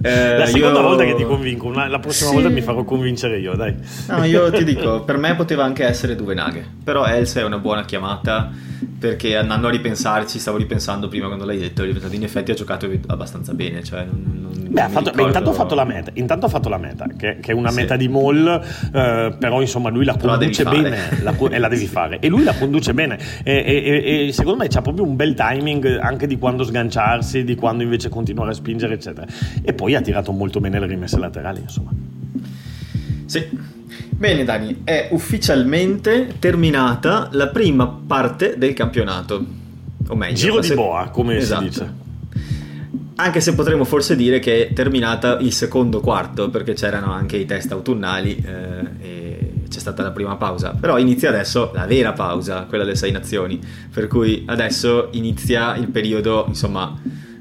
Eh, la seconda io... volta che ti convinco, la prossima sì. volta mi farò convincere io, dai. No, io ti dico, per me poteva anche essere Duvenaghe, però Els è una buona chiamata perché andando a ripensarci, stavo ripensando prima quando l'hai detto, in effetti ha giocato abbastanza bene, cioè non, non, Beh, ha fatto, ricordo... intanto, ha fatto la meta, intanto ha fatto la meta, che, che è una sì. meta di mall, eh, però insomma lui la conduce la bene la, e la devi fare, e lui la conduce bene, e, e, e secondo me c'ha proprio un bel timing anche di quando sganciarsi, di quando invece continuare a spingere, eccetera. E poi ha tirato molto bene le rimesse laterali, insomma. Sì. Bene Dani, è ufficialmente terminata la prima parte del campionato. O meglio, Giro di boa, come esatto. si dice. Anche se potremmo forse dire che è terminata il secondo quarto, perché c'erano anche i test autunnali eh, e c'è stata la prima pausa. Però inizia adesso la vera pausa, quella delle sei nazioni. Per cui adesso inizia il periodo, insomma,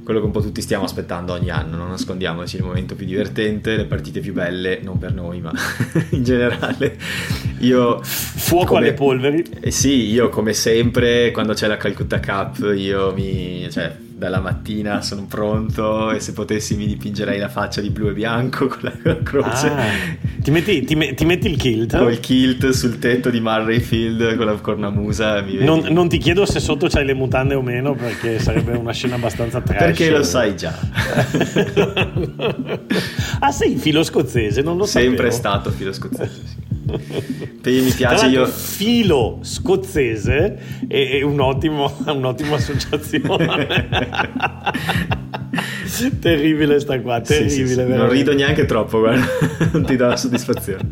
quello che un po' tutti stiamo aspettando ogni anno, non nascondiamoci, il momento più divertente, le partite più belle, non per noi, ma in generale. Io, Fuoco come, alle polveri. Eh sì, io come sempre, quando c'è la Calcutta Cup, io mi... Cioè, dalla mattina sono pronto e se potessi mi dipingerei la faccia di blu e bianco con la croce. Ah, ti, metti, ti, me, ti, metti, il kilt? Con il kilt sul tetto di Murrayfield con la cornamusa. Non, non, ti chiedo se sotto c'hai le mutande o meno perché sarebbe una scena abbastanza trash. Perché lo sai già. ah sei filo scozzese, non lo so. Sempre sapevo. stato filo scozzese, sì. mi piace io filo scozzese è, un ottimo, un'ottima associazione. Terribile sta qua terribile sì, sì, sì. non rido neanche troppo guarda non ti dà la soddisfazione.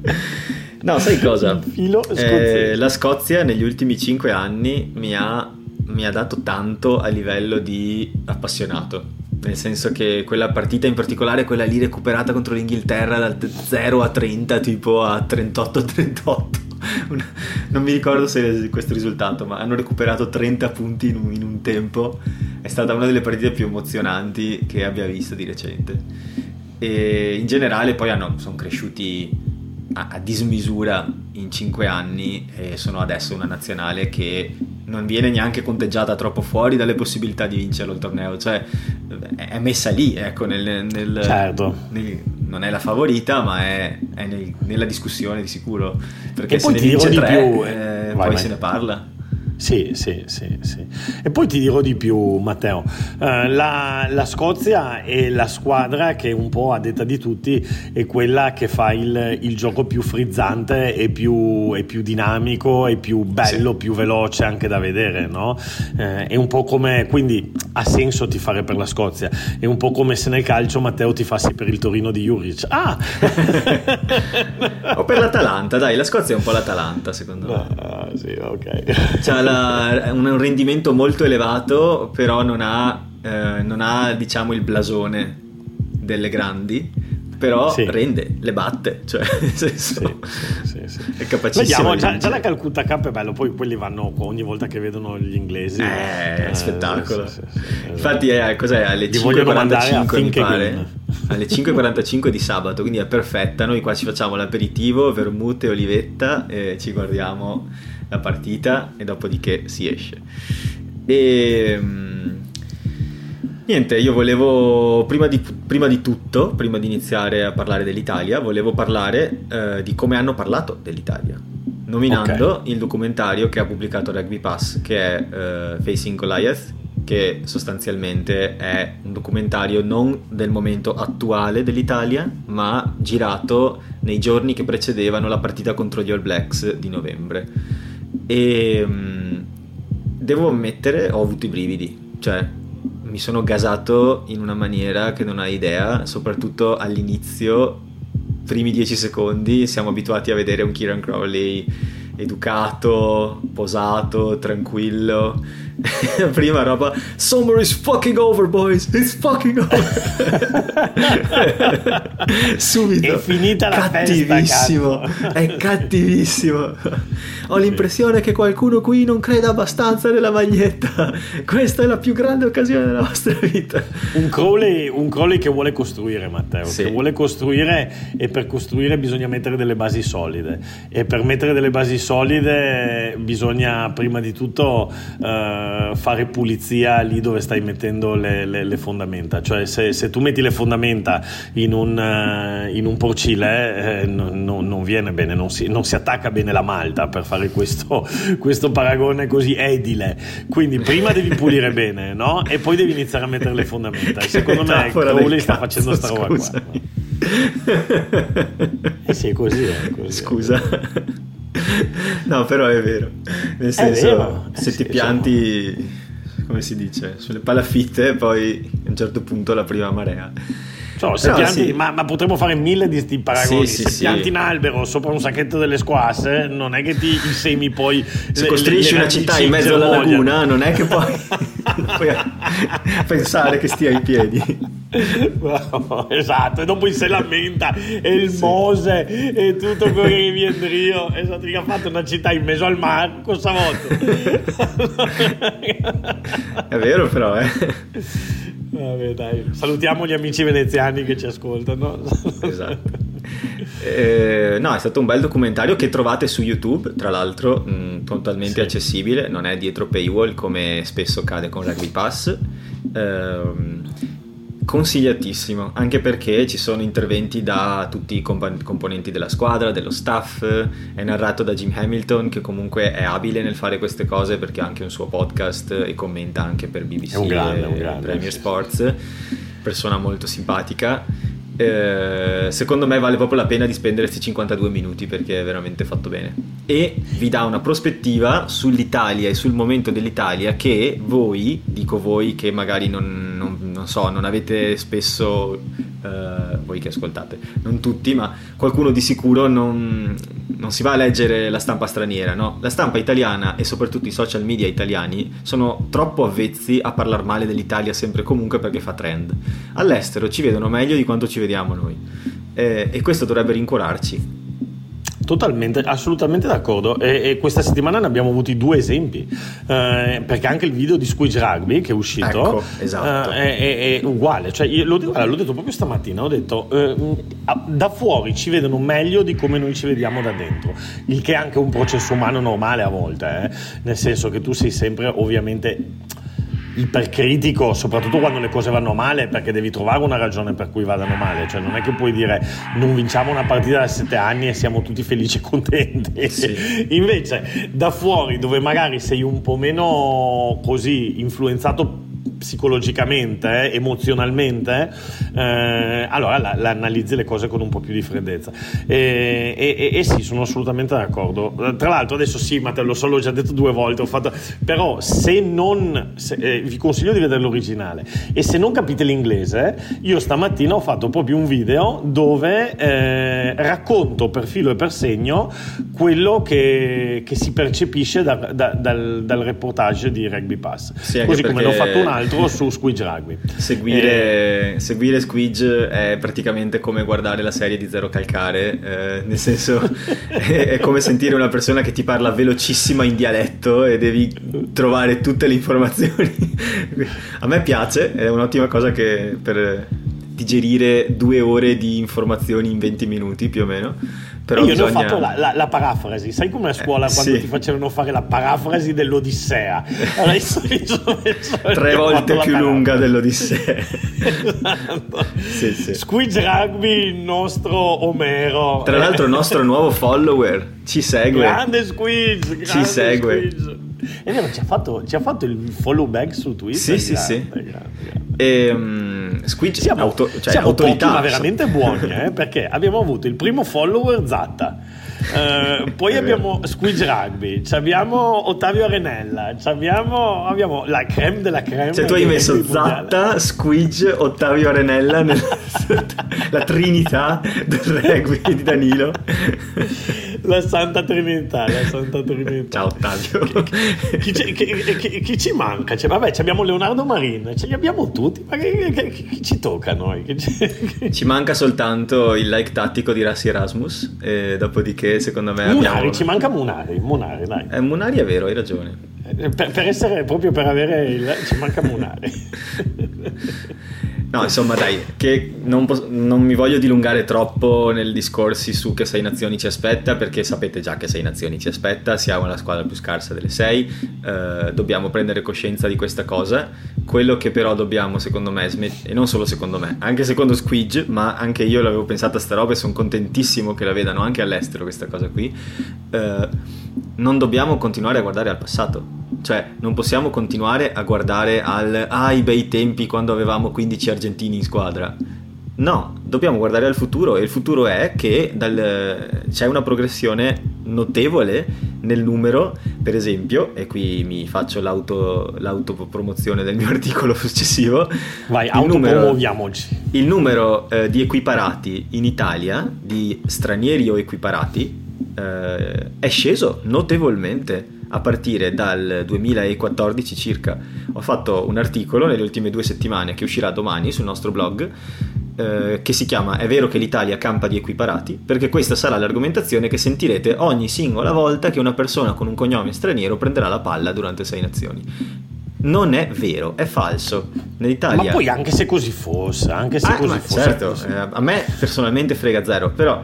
No sai cosa? Filo scozzese. Eh, la Scozia negli ultimi cinque anni mi ha, mi ha dato tanto a livello di appassionato nel senso che quella partita in particolare, quella lì recuperata contro l'Inghilterra dal 0 a 30 tipo a 38 a 38 non mi ricordo se questo risultato ma hanno recuperato 30 punti in un, in un tempo. È stata una delle partite più emozionanti che abbia visto di recente. E in generale poi sono cresciuti a, a dismisura in 5 anni e sono adesso una nazionale che non viene neanche conteggiata troppo fuori dalle possibilità di vincere il torneo, cioè è messa lì, ecco, nel, nel, certo. nel, non è la favorita, ma è, è nel, nella discussione di sicuro, perché e se ne vince tre, più, eh, vai, poi vai. se ne parla. Sì, sì, sì, sì. E poi ti dirò di più, Matteo. Uh, la, la, Scozia è la squadra che un po' a detta di tutti è quella che fa il, il gioco più frizzante e più, più, dinamico e più bello, sì. più veloce anche da vedere, no? Uh, è un po' come, quindi ha senso ti fare per la Scozia. È un po' come se nel calcio Matteo ti fassi per il Torino di Juric. Ah! o per l'Atalanta, dai, la Scozia è un po' l'Atalanta, secondo me. Ah, sì, ok. Cioè, la, un rendimento molto elevato, però non ha, eh, non ha diciamo il blasone delle grandi però sì. rende, le batte, cioè nel senso sì, sì, è capacissimo. Vediamo, già, già, la Calcutta Cup è bello, poi quelli vanno ogni volta che vedono gli inglesi. Eh, eh spettacolo. Infatti è, cos'è, alle 5.45 mi pare, alle 5.45 di sabato, quindi è perfetta, noi qua ci facciamo l'aperitivo, vermute olivetta e ci guardiamo la partita e dopodiché si esce. E ehm, niente, io volevo prima di, prima di, tutto, prima di iniziare a parlare dell'Italia, volevo parlare eh, di come hanno parlato dell'Italia. Nominando okay. il documentario che ha pubblicato Rugby Pass, che è uh, Facing Goliath, che sostanzialmente è un documentario non del momento attuale dell'Italia, ma girato nei giorni che precedevano la partita contro gli All Blacks di novembre e um, devo ammettere, ho avuto i brividi, cioè mi sono gasato in una maniera che non hai idea, soprattutto all'inizio, primi dieci secondi, siamo abituati a vedere un Kieran Crowley educato, posato, tranquillo, Prima roba Summer is fucking over boys. It's fucking over. Subito. È finita la Cattivissimo. festa, È cattivissimo. Ho l'impressione che qualcuno qui non creda abbastanza nella maglietta. Questa è la più grande occasione della vostra vita. Un Crowley, un Crowley che vuole costruire Matteo Sì. Che vuole costruire e per costruire bisogna mettere delle basi solide. E per mettere delle basi solide bisogna prima di tutto eh, fare pulizia lì dove stai mettendo le, le- le fondamenta Cioè se, se tu metti le fondamenta in un, eh, in un porcile eh, non, non- non viene bene, non si, non si attacca bene la malta per fare questo, questo paragone così edile. Quindi prima devi pulire bene, no? E poi devi iniziare a mettere le fondamenta. E secondo me Crowley sta facendo sta roba qua. Eh sì, è così, è così. Scusa. No, però è vero. Nel senso, vero, eh se sì, ti pianti, come si dice, sulle palafitte, poi a un certo punto la prima marea. Cioè, se pianti- sì. ma, ma potremmo fare mille di sti paragoni. Sì, se sì. pianti in albero sopra un sacchetto delle squasse, non è che ti i semi poi. Se le- costruisci le- le una città in mezzo alla laguna, non è che poi puoi pensare che stia in piedi. No, esatto, e dopo se lamenta e il Mose e tutto quello che viene Rio. Esatto, che ha fatto una città in mezzo al mare, cosa volta? È vero, però, eh. Vabbè, dai. Salutiamo gli amici veneziani che ci ascoltano. Esatto. Eh, no, è stato un bel documentario che trovate su YouTube, tra l'altro, mh, totalmente Sì. accessibile, non è dietro paywall come spesso accade con Rugby Pass. Ehm, consigliatissimo, anche perché ci sono interventi da tutti i componenti della squadra, dello staff, è narrato da Jim Hamilton che comunque è abile nel fare queste cose perché ha anche un suo podcast e commenta anche per BBC È un grande, e un grande, Premier sì. Sports, persona molto simpatica. Eh, secondo me vale proprio la pena di spendere questi 52 minuti perché è veramente fatto bene e vi dà una prospettiva sull'Italia e sul momento dell'Italia che voi, dico voi che magari non, non- so, non avete spesso eh, voi che ascoltate, non tutti, ma qualcuno di sicuro non, non si va a leggere la stampa straniera, no? La stampa italiana e soprattutto i social media italiani sono troppo avvezzi a parlare male dell'Italia sempre e comunque perché fa trend. All'estero ci vedono meglio di quanto ci vediamo noi. Eh, e questo dovrebbe rincuorarci. Totalmente, assolutamente d'accordo. E, e questa settimana ne abbiamo avuti due esempi. Eh, perché anche il video di Squidge Rugby che è uscito Ecco, esatto. eh, è, è- uguale. Cioè, io l'ho, l'ho detto proprio stamattina. Ho detto eh, da fuori ci vedono meglio di come noi ci vediamo da dentro. Il che è anche un processo umano normale a volte. eh. Nel senso che tu sei sempre, ovviamente ipercritico, soprattutto quando le cose vanno male, perché devi trovare una ragione per cui vadano male. Cioè, non è che puoi dire non vinciamo una partita da sette anni e siamo tutti felici e contenti. Sì. Invece, da fuori, dove magari sei un po' meno così influenzato psicologicamente, eh, emozionalmente, eh, allora la, la analizzi le cose con un po' più di freddezza. E, e- e- sì, sono assolutamente d'accordo. Tra l'altro, adesso sì, Matteo, lo so, l'ho già detto due volte, ho fatto... però se non... se- eh, vi consiglio di vedere l'originale e se non capite l'inglese, io stamattina ho fatto proprio un video dove eh, racconto per filo e per segno quello che, che si percepisce da- da- dal, dal reportage di Rugby Pass. Sì, Così come ne ho fatto un altro su Squidge Rugby. Seguire, Eh, seguire Squidge è praticamente come guardare la serie di Zero Calcare, eh, nel senso è, è come sentire una persona che ti parla velocissima in dialetto e devi trovare tutte le informazioni. A me piace, è un'ottima cosa che per digerire due ore di informazioni in 20 minuti più o meno. Però io bisogna... ne ho fatto la, la- la parafrasi, sai come a scuola Eh, quando sì. ti facevano fare la parafrasi dell'Odissea? Allora, sono- sono- Tre volte più lunga dell'Odissea. Esatto. Sì, sì. Squidge Rugby, il nostro Omero. Tra l'altro il nostro nuovo follower ci segue. Grande Squidge, grande segue. Squidge. È vero, ci ha, fatto, ci ha fatto il follow back su Twitter. Sì, sì, grande, sì. grande, grande. E, um, Squidge Siamo, auto- cioè, siamo autorità. pochi, ma veramente buoni, eh, perché abbiamo avuto il primo follower Zatta. eh, poi abbiamo Squidge Rugby, abbiamo Ottavio Arenella, abbiamo, abbiamo la creme della creme. Cioè tu hai messo. Zatta, Squidge, Ottavio Arenella nella la trinità del rugby di Danilo. La Santa Trinità, la Santa Trinità. Ciao Ottavio. Chi, chi, chi, chi ci manca? Cioè, vabbè, abbiamo Leonardo Marin, ce li abbiamo tutti, ma chi, ci tocca a noi? Ci manca soltanto il like tattico di Rassi Erasmus, dopodiché secondo me Munari, abbiamo... ci manca Munari, Munari, dai. Eh, Munari è vero, hai ragione. Eh, per, per essere proprio per avere il... ci manca Munari. No, insomma, dai, che non, pos- non, mi voglio dilungare troppo nel discorsi su che sei nazioni ci aspetta, perché sapete già che sei nazioni ci aspetta, siamo la squadra più scarsa delle sei, eh, dobbiamo prendere coscienza di questa cosa. Quello che però dobbiamo, secondo me, smet- e non solo secondo me, anche secondo Squidge, ma anche io l'avevo pensata a sta roba e sono contentissimo che la vedano anche all'estero questa cosa qui, eh, non dobbiamo continuare a guardare al passato cioè, non possiamo continuare a guardare al ah, i bei tempi quando avevamo 15 argentini in squadra. No, dobbiamo guardare al futuro e il futuro è che dal, c'è una progressione notevole nel numero, per esempio, e qui mi faccio l'auto, l'autopromozione del mio articolo successivo. Vai, autopromuoviamoci. Il numero eh, di equiparati in Italia, di stranieri o equiparati, eh, è sceso notevolmente a partire dal 2014 circa. Ho fatto un articolo nelle ultime due settimane che uscirà domani sul nostro blog eh, che si chiama È vero che l'Italia campa di equiparati? Perché questa sarà l'argomentazione che sentirete ogni singola volta che una persona con un cognome straniero prenderà la palla durante Sei Nazioni. Non è vero, è falso. Nell'Italia... Ma poi anche se così fosse, anche se ah, così fosse. Certo, eh, a me personalmente frega zero, però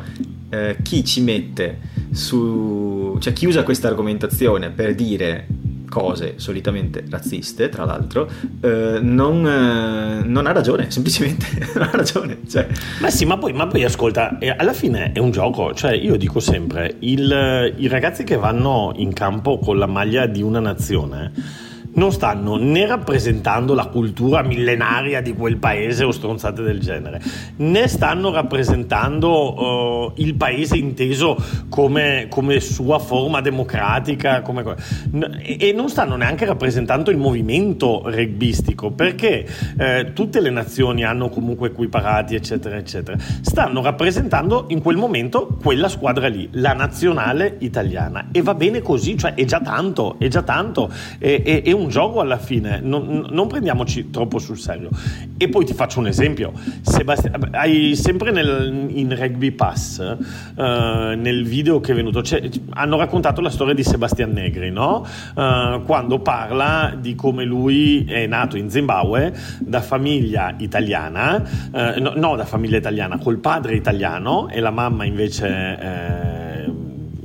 eh, chi ci mette su... cioè chi usa questa argomentazione per dire cose solitamente razziste, tra l'altro, eh, non, eh, non, ha ragione, semplicemente non ha ragione. Cioè. Ma sì, ma poi, ma poi ascolta, alla fine è un gioco, cioè io dico sempre, il, i ragazzi che vanno in campo con la maglia di una nazione non stanno né rappresentando la cultura millenaria di quel paese o stronzate del genere, né stanno rappresentando uh, il paese inteso come, come sua forma democratica come, e non stanno neanche rappresentando il movimento rugbyistico perché eh, tutte le nazioni hanno comunque equiparati eccetera eccetera. Stanno rappresentando in quel momento quella squadra lì la nazionale italiana. E va bene così cioè è già tanto è già tanto è, è, è un gioco alla fine, non, non, prendiamoci troppo sul serio. E poi ti faccio un esempio, Sebastian, hai sempre nel, in Rugby Pass, uh, nel video che è venuto, hanno raccontato la storia di Sebastian Negri, no? Uh, quando parla di come lui è nato in Zimbabwe da famiglia italiana, uh, no, no, da famiglia italiana, col padre italiano e la mamma invece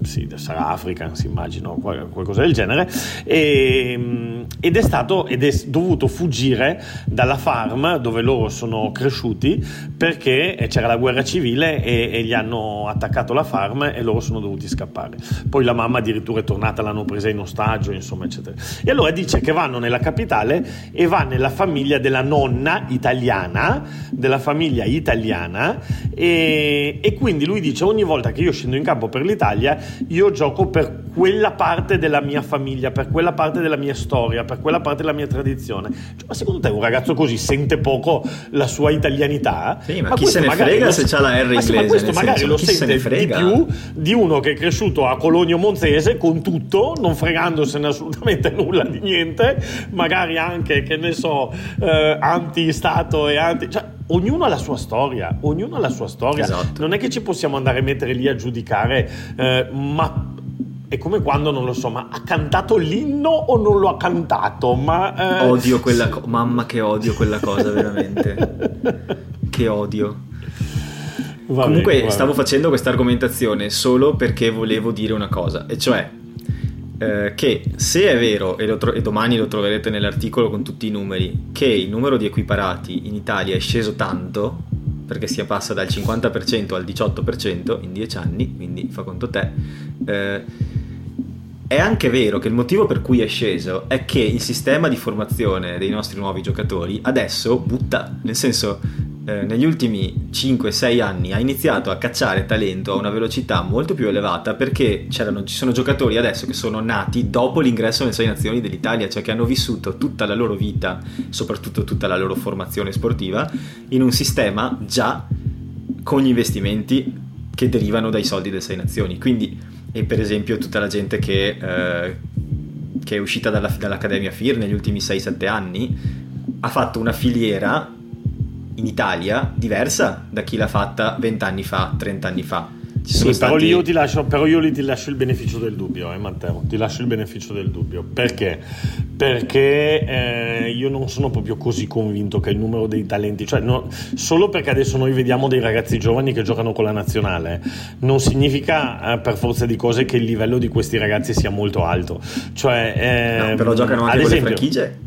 sì, sarà si immagino, qualcosa del genere, e, ed è stato ed è dovuto fuggire dalla farm dove loro sono cresciuti perché c'era la guerra civile e, e, gli hanno attaccato la farm e loro sono dovuti scappare. Poi la mamma addirittura è tornata, l'hanno presa in ostaggio, insomma, eccetera. E allora dice che vanno nella capitale e va nella famiglia della nonna italiana, della famiglia italiana, e, e quindi lui dice ogni volta che io scendo in campo per l'Italia io gioco per quella parte della mia famiglia, per quella parte della mia storia, per quella parte della mia tradizione. Cioè, ma secondo te un ragazzo così sente poco la sua italianità? Sì, ma, ma chi se ne frega se c'ha la R inglese? Ma, sì, ma questo magari senso, lo sente di più di uno che è cresciuto a Cologno Monzese con tutto, non fregandosene assolutamente nulla di niente, magari anche, che ne so, eh, anti-stato e anti... Cioè, ognuno ha la sua storia, ognuno ha la sua storia. Esatto. Non è che ci possiamo andare a mettere lì a giudicare, eh, ma è come quando, non lo so, ma ha cantato l'inno o non lo ha cantato? Ma, eh... Odio quella cosa, mamma che odio quella cosa, veramente. che odio. Vabbè, Comunque vabbè. stavo facendo questa argomentazione solo perché volevo dire una cosa, e cioè eh, che se è vero, e, tro- e, domani lo troverete nell'articolo con tutti i numeri, che il numero di equiparati in Italia è sceso tanto, perché si passa dal 50% al 18% in 10 anni, quindi fa conto te, eh, è anche vero che il motivo per cui è sceso è che il sistema di formazione dei nostri nuovi giocatori adesso butta, nel senso eh, negli ultimi 5-6 anni ha iniziato a cacciare talento a una velocità molto più elevata perché ci sono giocatori adesso che sono nati dopo l'ingresso nelle 6 nazioni dell'Italia, cioè che hanno vissuto tutta la loro vita, soprattutto tutta la loro formazione sportiva, in un sistema già con gli investimenti che derivano dai soldi delle 6 nazioni. Quindi e per esempio tutta la gente che, eh, che è uscita dalla, dall'Accademia FIR negli ultimi 6-7 anni ha fatto una filiera in Italia diversa da chi l'ha fatta 20 anni fa, 30 anni fa. Sì, stati... però, io ti lascio, però io ti lascio il beneficio del dubbio, eh, Matteo. Ti lascio il beneficio del dubbio. Perché? Perché eh, io non sono proprio così convinto che il numero dei talenti, cioè no, solo perché adesso noi vediamo dei ragazzi giovani che giocano con la nazionale, non significa eh, per forza di cose che il livello di questi ragazzi sia molto alto. Cioè, no, però giocano anche con esempio, le franchigie.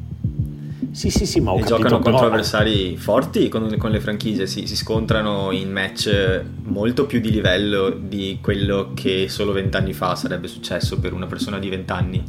Sì, sì, sì, ma ho e capito, giocano contro avversari forti con, con le franchigie, si, si, scontrano in match molto più di livello di quello che solo vent'anni fa sarebbe successo per una persona di vent'anni.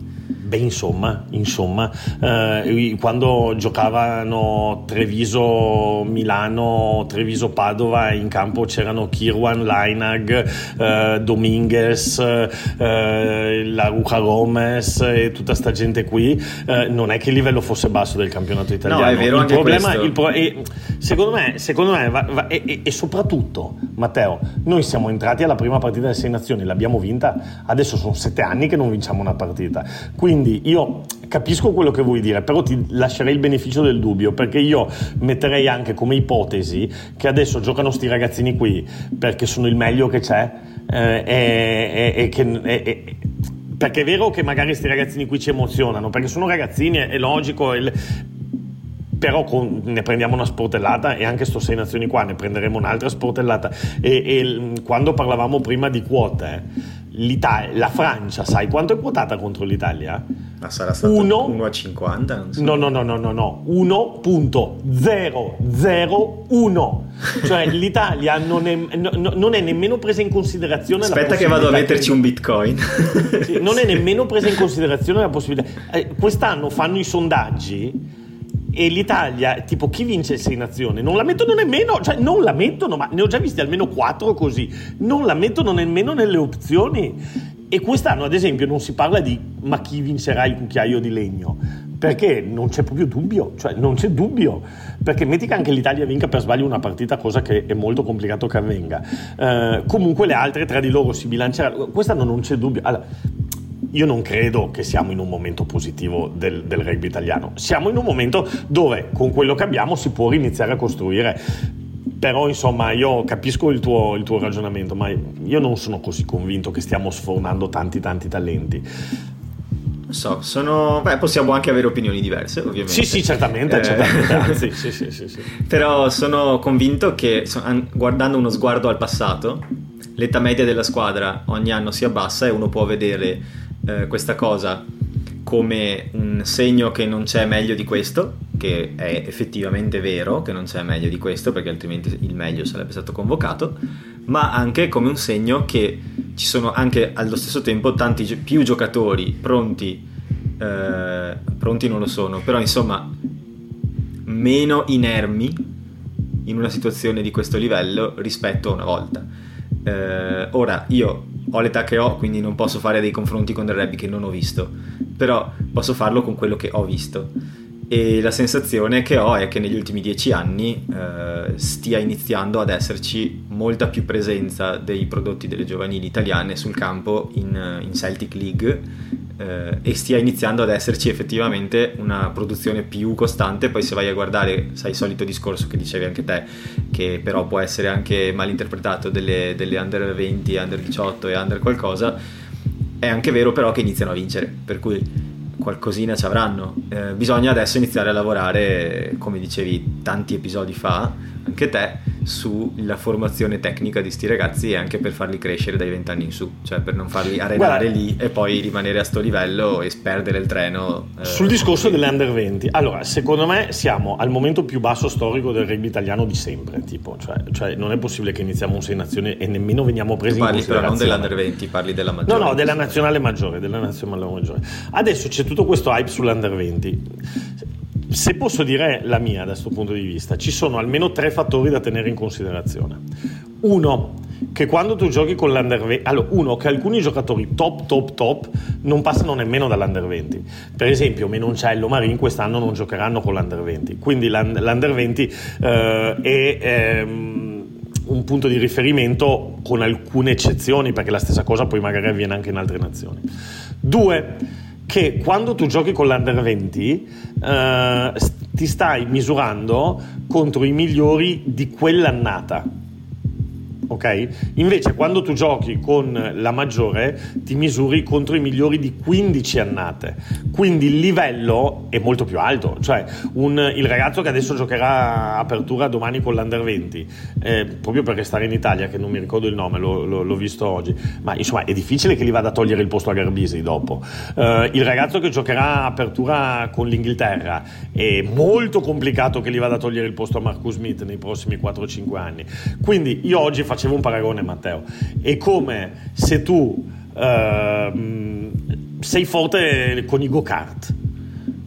Beh, insomma, insomma eh, quando giocavano Treviso-Milano, Treviso-Padova, in campo c'erano Kirwan, Lainag, eh, Dominguez, eh, la Ruca Gomez e tutta sta gente qui, eh, non è che il livello fosse basso del campionato italiano. No, è vero il anche problema, il pro- è, secondo me, secondo me va, va, e, e soprattutto, Matteo, noi siamo entrati alla prima partita delle Sei Nazioni, l'abbiamo vinta, adesso sono sette anni che non vinciamo una partita. Quindi quindi io capisco quello che vuoi dire, però ti lascerei il beneficio del dubbio, perché io metterei anche come ipotesi che adesso giocano sti ragazzini qui perché sono il meglio che c'è eh, e, e, e, che, e, perché è vero che magari questi ragazzini qui ci emozionano, perché sono ragazzini, è, logico, è, però con, ne prendiamo una sportellata e anche sto sei nazioni qua ne prenderemo un'altra sportellata. E, e quando parlavamo prima di quote la Francia, sai quanto è quotata contro l'Italia? Ma sarà stato 1, 1 a 50? So. No, no, no, no, no, no, 1.001. cioè l'Italia non è, no, non è, nemmeno presa in considerazione Aspetta che vado a metterci un bitcoin. non è nemmeno presa in considerazione la possibilità. Eh, quest'anno fanno i sondaggi e l'Italia, tipo chi vince il Sei Nazioni, non la mettono nemmeno, cioè non la mettono, ma ne ho già visti almeno quattro così, non la mettono nemmeno nelle opzioni. E quest'anno, ad esempio, non si parla di ma chi vincerà il cucchiaio di legno, perché non c'è proprio dubbio, cioè non c'è dubbio, perché metti che anche l'Italia vinca per sbaglio una partita, cosa che è molto complicato che avvenga. Eh, comunque le altre tra di loro si bilanceranno, quest'anno non c'è dubbio. Allora, io non credo che siamo in un momento positivo del, del rugby italiano, siamo in un momento dove con quello che abbiamo si può iniziare a costruire però insomma io capisco il tuo, il tuo, ragionamento, ma io non sono così convinto che stiamo sfornando tanti tanti talenti. So, sono... Beh, possiamo anche avere opinioni diverse, ovviamente. Sì, sì, certamente, eh... certamente. Anzi, sì, sì, sì, sì, Però sono convinto che, guardando uno sguardo al passato, l'età media della squadra ogni anno si abbassa e uno può vedere eh, questa cosa come un segno che non c'è meglio di questo, che è effettivamente vero che non c'è meglio di questo, perché altrimenti il meglio sarebbe stato convocato, ma anche come un segno che ci sono anche allo stesso tempo tanti più giocatori pronti, eh, pronti non lo sono, però insomma meno inermi in una situazione di questo livello rispetto a una volta. Eh, ora io ho l'età che ho, quindi non posso fare dei confronti con del rugby che non ho visto, però posso farlo con quello che ho visto. E la sensazione che ho è che negli ultimi dieci anni eh, stia iniziando ad esserci molta più presenza dei prodotti delle giovanili italiane sul campo in, in Celtic League eh, e stia iniziando ad esserci effettivamente una produzione più costante. Poi se vai a guardare, sai il solito discorso che dicevi anche te, che però può essere anche mal interpretato delle, delle under 20, under 18 e under qualcosa, è anche vero però che iniziano a vincere, per cui qualcosina ci avranno. Eh, bisogna adesso iniziare a lavorare, come dicevi tanti episodi fa, anche te, sulla formazione tecnica di sti ragazzi e anche per farli crescere dai vent'anni in su, cioè per non farli arenare Guarda, lì e poi rimanere a sto livello e perdere il treno. Eh, sul discorso delle under 20, allora secondo me siamo al momento più basso storico del rugby italiano di sempre, tipo, cioè, cioè non è possibile che iniziamo un 6 nazioni e nemmeno veniamo presi tu parli in considerazione. però non dell'under 20, parli della maggiore. No, no, della nazionale maggiore, della nazionale maggiore. Adesso c'è tutto questo hype sull'under 20 se posso dire la mia da questo punto di vista, ci sono almeno tre fattori da tenere in considerazione. Uno, che quando tu giochi con l'Under 20, allora, uno, che alcuni giocatori top, top, top non passano nemmeno dall'Under 20. Per esempio, Menoncello, Marin quest'anno non giocheranno con l'Under 20. Quindi l'Under 20 eh, è. Ehm, un punto di riferimento con alcune eccezioni, perché la stessa cosa poi magari avviene anche in altre nazioni. Due, che quando tu giochi con l'Under 20 eh, ti stai misurando contro i migliori di quell'annata ok? Invece quando tu giochi con la maggiore ti misuri contro i migliori di 15 annate, quindi il livello è molto più alto, cioè un, il ragazzo che adesso giocherà apertura domani con l'Under 20, eh, proprio per restare in Italia, che non mi ricordo il nome, lo, lo, l'ho visto oggi, ma insomma è difficile che gli vada a togliere il posto a Garbisi dopo. Eh, il ragazzo che giocherà apertura con l'Inghilterra è molto complicato che gli vada a togliere il posto a Marcus Smith nei prossimi 4-5 anni. Quindi io oggi faccio facevo un paragone Matteo, è come se tu uh, sei forte con i go-kart.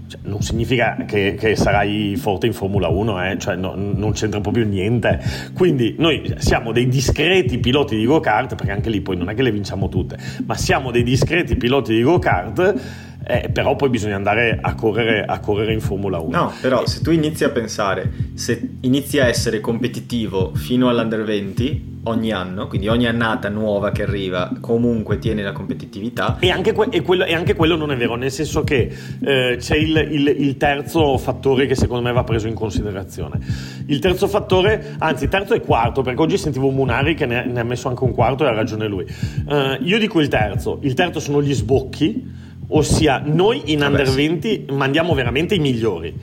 Cioè, non significa che, che, sarai forte in Formula 1, eh? cioè, no, non c'entra proprio niente. Quindi noi siamo dei discreti piloti di go-kart, perché anche lì poi non è che le vinciamo tutte, ma siamo dei discreti piloti di go-kart eh, però poi bisogna andare a correre, a correre, in Formula 1. No, però se tu inizi a pensare, se inizi a essere competitivo fino all'Under 20 ogni anno, quindi ogni annata nuova che arriva comunque tiene la competitività. E anche, que- e quello, e anche quello, non è vero, nel senso che eh, c'è il, il, il, terzo fattore che secondo me va preso in considerazione. Il terzo fattore, anzi terzo e quarto, perché oggi sentivo Munari che ne, ne ha messo anche un quarto e ha ragione lui. Uh, io dico il terzo, il terzo sono gli sbocchi Ossia, noi in Vabbè, Under 20 mandiamo veramente i migliori.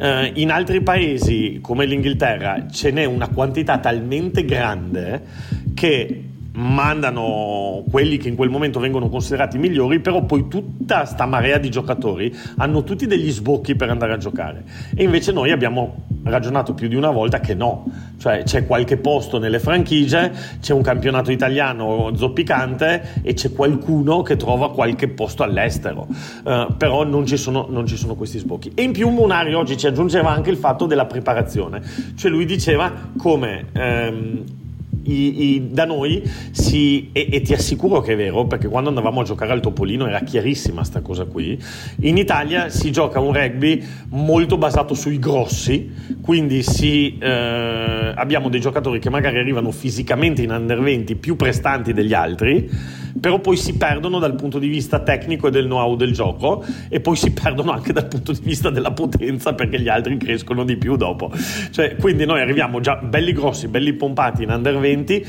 Eh, in altri paesi come l'Inghilterra ce n'è una quantità talmente grande che mandano quelli che in quel momento vengono considerati migliori, però poi tutta sta marea di giocatori hanno tutti degli sbocchi per andare a giocare. E invece noi abbiamo ragionato più di una volta che no, cioè c'è qualche posto nelle franchigie, c'è un campionato italiano zoppicante e c'è qualcuno che trova qualche posto all'estero, uh, però non ci, sono, non ci, sono, questi sbocchi. E in più Munari oggi ci aggiungeva anche il fatto della preparazione, cioè lui diceva come... Um, i, i, da noi si, e, e, ti assicuro che è vero, perché quando andavamo a giocare al Topolino era chiarissima sta cosa qui, in Italia si gioca un rugby molto basato sui grossi, quindi si, eh, abbiamo dei giocatori che magari arrivano fisicamente in under 20 più prestanti degli altri, però poi si perdono dal punto di vista tecnico e del know-how del gioco e poi si perdono anche dal punto di vista della potenza perché gli altri crescono di più dopo. Cioè, quindi noi arriviamo già belli grossi, belli pompati in under 20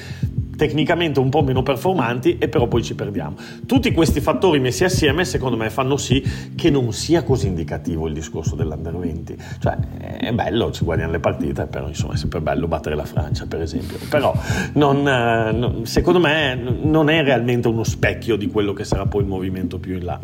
tecnicamente un po' meno performanti e però poi ci perdiamo. Tutti questi fattori messi assieme secondo me fanno sì che non sia così indicativo il discorso dell'Under 20. Cioè è bello, ci guadagnano le partite, però insomma è sempre bello battere la Francia per esempio. Però non, eh, secondo me non è realmente uno specchio di quello che sarà poi il movimento più in là.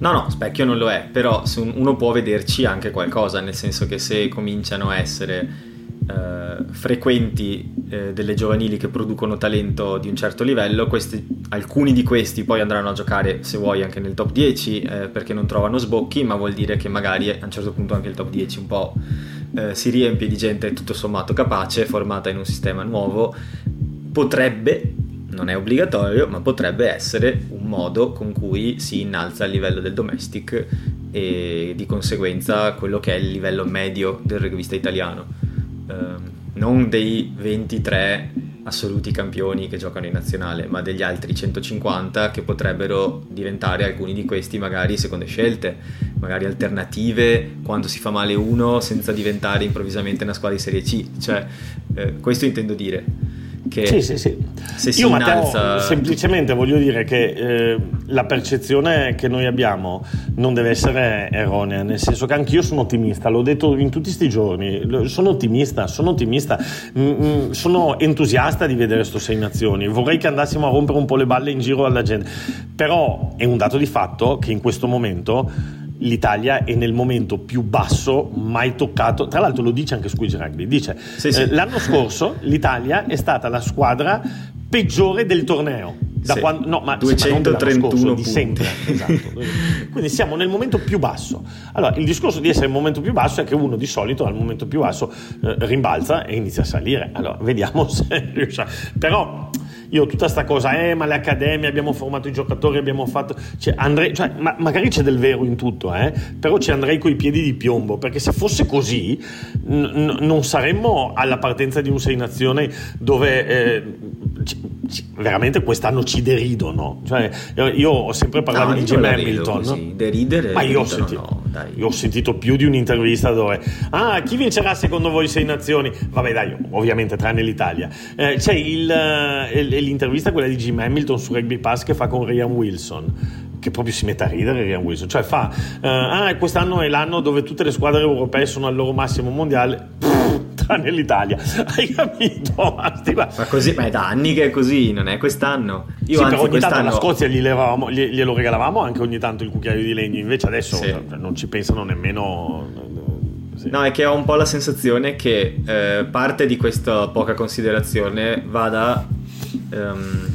No, no, specchio non lo è, però uno può vederci anche qualcosa, nel senso che se cominciano a essere eh, frequenti eh, delle giovanili che producono talento di un certo livello, questi, alcuni di questi poi andranno a giocare se vuoi anche nel top 10 eh, perché non trovano sbocchi, ma vuol dire che magari a un certo punto anche il top 10 un po' eh, si riempie di gente tutto sommato capace, formata in un sistema nuovo, potrebbe non è obbligatorio, ma potrebbe essere un modo con cui si innalza il livello del domestic e di conseguenza quello che è il livello medio del rugbyista italiano Ehm, non dei 23 assoluti campioni che giocano in nazionale, ma degli altri 150 che potrebbero diventare alcuni di questi magari seconde scelte, magari alternative quando si fa male uno senza diventare improvvisamente una squadra di Serie C. Cioè, eh, questo intendo dire che sì, sì, sì. se si Io, innalza... Matteo, semplicemente voglio dire che eh, la percezione che noi abbiamo non deve essere erronea, nel senso che anch'io sono ottimista, l'ho detto in tutti questi giorni, sono ottimista, sono ottimista, mm, mm, sono entusiasta di vedere sto Sei Nazioni, vorrei che andassimo a rompere un po' le balle in giro alla gente, però è un dato di fatto che in questo momento l'Italia è nel momento più basso mai toccato. Tra l'altro lo dice anche Squeeze Rugby. Dice, sì, sì. Eh, l'anno scorso l'Italia è stata la squadra peggiore del torneo Da Sì. quando, no, ma, 231 sì, ma non dell'anno scorso, di punti. sempre. Esatto. Quindi siamo nel momento più basso. Allora, il discorso di essere il momento più basso è che uno di solito al momento più basso eh, rimbalza e inizia a salire. Allora, vediamo se riusciamo. Però io tutta sta cosa, eh, ma le accademie abbiamo formato i giocatori, abbiamo fatto. Cioè, andrei, cioè, ma- magari c'è del vero in tutto, eh, però ci andrei coi piedi di piombo, perché se fosse così n- n- non saremmo alla partenza di un Sei Nazioni dove eh, ci- ci- veramente quest'anno ci deridono. Cioè, io- ho sempre parlato No, di Jim Hamilton. Deridere, Ma io ho, sentito, no, io ho sentito più di un'intervista dove ah chi vincerà secondo voi sei nazioni vabbè dai ovviamente tranne l'Italia Eh, c'è il, eh, l'intervista quella di Jim Hamilton su Rugby Pass che fa con Ryan Wilson che proprio si mette a ridere Ryan Wilson cioè fa eh, ah quest'anno è l'anno dove tutte le squadre europee sono al loro massimo mondiale Pff, tranne l'Italia hai capito Ma così, ma è da anni che è così, non è quest'anno. Io sì, anzi però ogni tanto quest'anno alla Scozia gli levavamo- gli- glielo regalavamo anche ogni tanto il cucchiaio di legno invece adesso Sì. cioè, non ci pensano nemmeno. No, è che ho un po' la sensazione che eh, parte di questa poca considerazione vada ehm,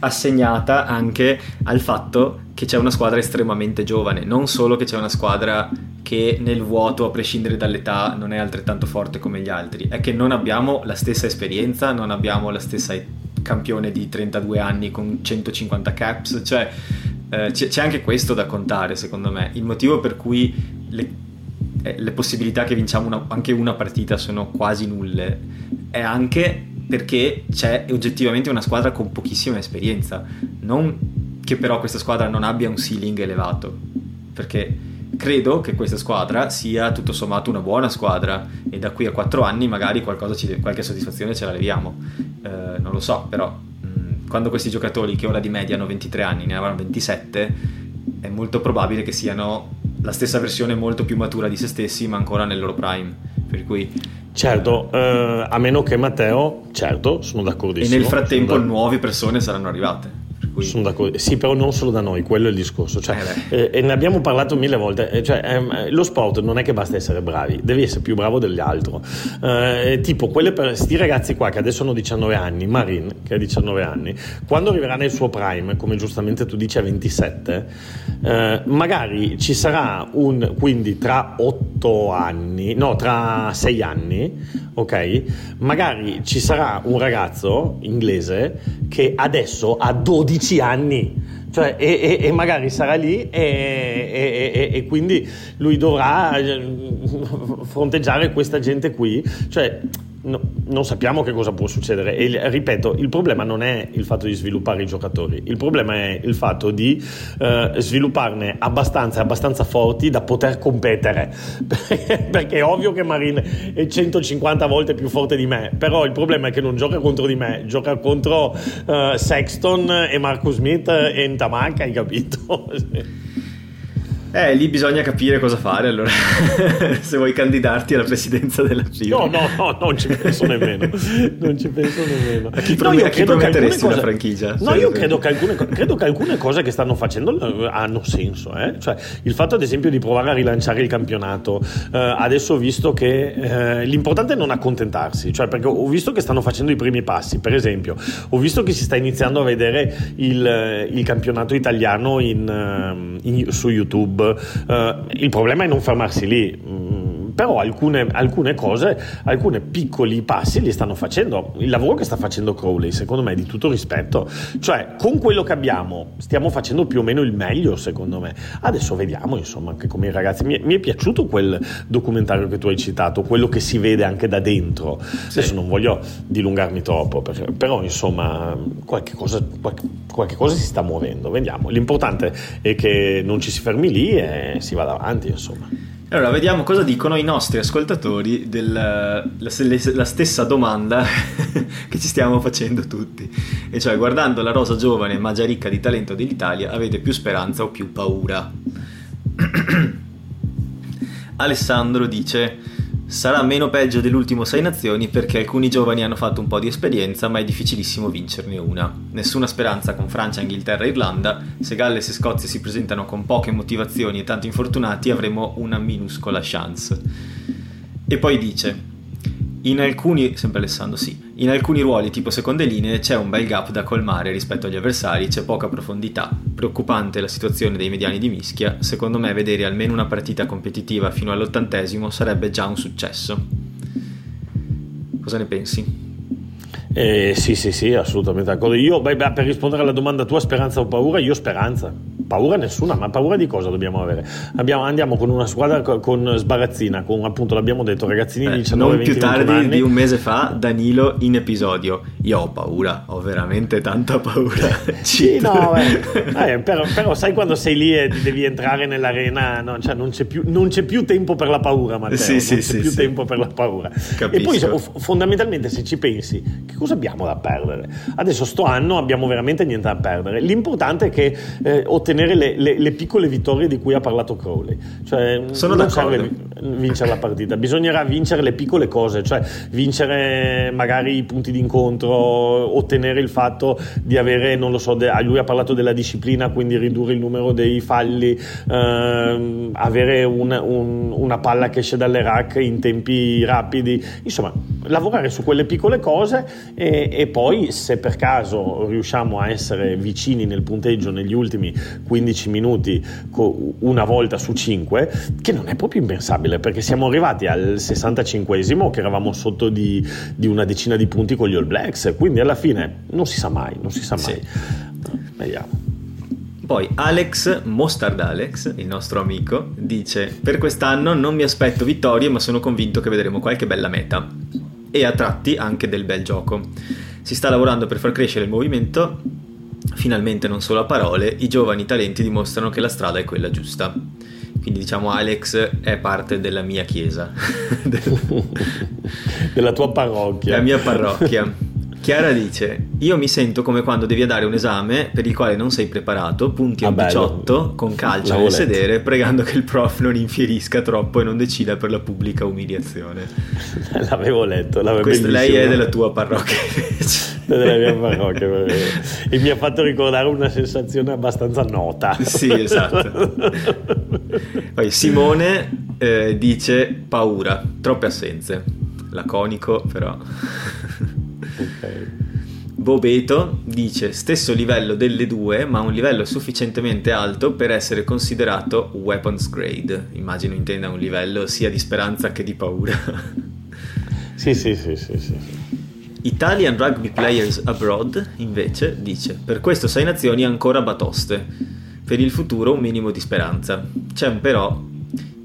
assegnata anche al fatto che c'è una squadra estremamente giovane, non solo che c'è una squadra che nel vuoto, a prescindere dall'età, non è altrettanto forte come gli altri, è che non abbiamo la stessa esperienza, non abbiamo la stessa campione di 32 anni con 150 caps, cioè eh, c'è, anche questo da contare secondo me, il motivo per cui le, eh, le possibilità che vinciamo una- anche una partita sono quasi nulle è anche perché c'è oggettivamente una squadra con pochissima esperienza, non che però questa squadra non abbia un ceiling elevato, perché credo che questa squadra sia tutto sommato una buona squadra e da qui a quattro anni magari ci- qualche soddisfazione ce la leviamo. Eh, non lo so, però mh, quando questi giocatori che ora di media hanno 23 anni ne avranno 27, è molto probabile che siano la stessa versione molto più matura di se stessi, ma ancora nel loro prime. Per cui, Certo, eh, a meno che Matteo, certo, sono e d'accordissimo. nel frattempo nuove persone saranno arrivate. Cui, sono d'accordo. Sì, però non solo da noi, quello è il discorso. Cioè, Eh eh, e ne abbiamo parlato mille volte. eh, cioè, ehm, lo sport non è che basta essere bravi, devi essere più bravo degli altri. Eh, tipo, quelle per, sti ragazzi qua che adesso hanno 19 anni, Marin che ha 19 anni, quando arriverà nel suo prime, come giustamente tu dici a 27, eh, magari ci sarà un quindi tra 8 anni, no, tra 6 anni, ok? Magari ci sarà un ragazzo inglese che adesso ha 12 anni. Cioè, e, e- e magari sarà lì e- e quindi lui dovrà eh, fronteggiare questa gente qui. Cioè, no- non sappiamo che cosa può succedere. E ripeto, il problema non è il fatto di sviluppare i giocatori, il problema è il fatto di eh, svilupparne abbastanza, abbastanza forti da poter competere. Perché è ovvio che Marin è 150 volte più forte di me, però il problema è che non gioca contro di me, gioca contro eh, Sexton e Marcus Smith e Ntamaka, hai capito? eh, lì bisogna capire cosa fare allora, se vuoi candidarti alla presidenza della FIBA. No, no, no, non ci penso nemmeno. Non ci penso nemmeno. A chi No, prom- io a chi prometteresti alcune una franchigia? No, Cioè, io per- credo che, alcune, credo che alcune cose che stanno facendo eh, hanno senso. eh. Cioè, il fatto, ad esempio, di provare a rilanciare il campionato. eh, adesso ho visto che eh, l'importante è non accontentarsi. Cioè, perché ho visto che stanno facendo i primi passi. Per esempio, ho visto che si sta iniziando a vedere il, eh, il campionato italiano in, ehm, in- su YouTube. Eh, il problema è non fermarsi lì. Però alcune, alcune cose, alcuni piccoli passi li stanno facendo. Il lavoro che sta facendo Crowley, secondo me, è di tutto rispetto. Cioè, con quello che abbiamo, stiamo facendo più o meno il meglio, secondo me. Adesso vediamo, insomma, anche come i ragazzi. Mi, è- mi è piaciuto quel documentario che tu hai citato, quello che si vede anche da dentro. Adesso non voglio dilungarmi troppo, perché- però, insomma, qualche cosa, qualche, qualche cosa si sta muovendo. Vediamo. L'importante è che non ci si fermi lì e si vada avanti, insomma. Allora, vediamo cosa dicono i nostri ascoltatori della la, stessa domanda che ci stiamo facendo tutti. E cioè, guardando la rosa giovane ma già ricca di talento dell'Italia, avete più speranza o più paura? Alessandro dice: Sarà meno peggio dell'ultimo Sei Nazioni perché alcuni giovani hanno fatto un po' di esperienza, ma è difficilissimo vincerne una. Nessuna speranza con Francia, Inghilterra e Irlanda. Se Galles e Scozia si presentano con poche motivazioni e tanti infortunati, avremo una minuscola chance. E poi dice: In alcuni, sempre Alessandro, sì, In alcuni ruoli, tipo seconde linee, c'è un bel gap da colmare rispetto agli avversari, c'è poca profondità. Preoccupante la situazione dei mediani di mischia. Secondo me, vedere almeno una partita competitiva fino all'ottantesimo sarebbe già un successo. Cosa ne pensi? Eh, sì, sì, sì, assolutamente d'accordo. Io, beh, per rispondere alla domanda tua, speranza o paura, io speranza paura nessuna, ma paura di cosa dobbiamo avere? Abbiamo, andiamo con una squadra con sbarazzina, con appunto l'abbiamo detto, ragazzini di 19 Non più tardi anni. di un mese fa, Danilo in episodio. Io ho paura, ho veramente tanta paura. sì, no, eh, però, però, sai quando sei lì e devi entrare nell'arena, no, cioè non, c'è più, non, c'è più, tempo per la paura, Matteo. Sì, sì, non c'è sì, più sì. tempo per la paura. Capisco. E poi fondamentalmente se ci pensi, che cosa abbiamo da perdere? Adesso sto anno abbiamo veramente niente da perdere. L'importante è che eh, ottenere le, le, le, piccole vittorie di cui ha parlato Crowley. Cioè, Sono non serve vincere la partita, bisognerà vincere le piccole cose, cioè vincere magari i punti d'incontro, ottenere il fatto di avere, non lo so, de, lui ha parlato della disciplina, quindi ridurre il numero dei falli, ehm, avere un, un, una palla che esce dalle rack in tempi rapidi, insomma, lavorare su quelle piccole cose e, e poi se per caso riusciamo a essere vicini nel punteggio negli ultimi 15 minuti una volta su 5, che non è proprio impensabile perché siamo arrivati al 65esimo che eravamo sotto di, di una decina di punti con gli All Blacks, quindi alla fine non si sa mai, non si sa mai. Sì. Vediamo. Poi Alex, Mostard Alex, il nostro amico, dice per quest'anno non mi aspetto vittorie ma sono convinto che vedremo qualche bella meta e a tratti anche del bel gioco. Si sta lavorando per far crescere il movimento finalmente non solo a parole, i giovani talenti dimostrano che la strada è quella giusta. Quindi diciamo Alex è parte della mia chiesa. della tua parrocchia. La mia parrocchia. Chiara dice: Io mi sento come quando devi dare un esame per il quale non sei preparato, punti a un ah, 18 con calcio nel sedere, pregando che il prof non infierisca troppo e non decida per la pubblica umiliazione. L'avevo letto, l'avevo Questo, Lei è della tua parrocchia della mia parrocchia e mi ha fatto ricordare una sensazione abbastanza nota. Sì, esatto. Poi Simone eh, dice paura, troppe assenze. Laconico, però. Ok. Bobeto dice stesso livello delle due, ma un livello sufficientemente alto per essere considerato weapons grade. Immagino intenda un livello sia di speranza che di paura. sì, sì, sì, sì, sì. Italian Rugby Players Abroad invece dice per questo sei nazioni ancora batoste. Per il futuro un minimo di speranza. C'è un però.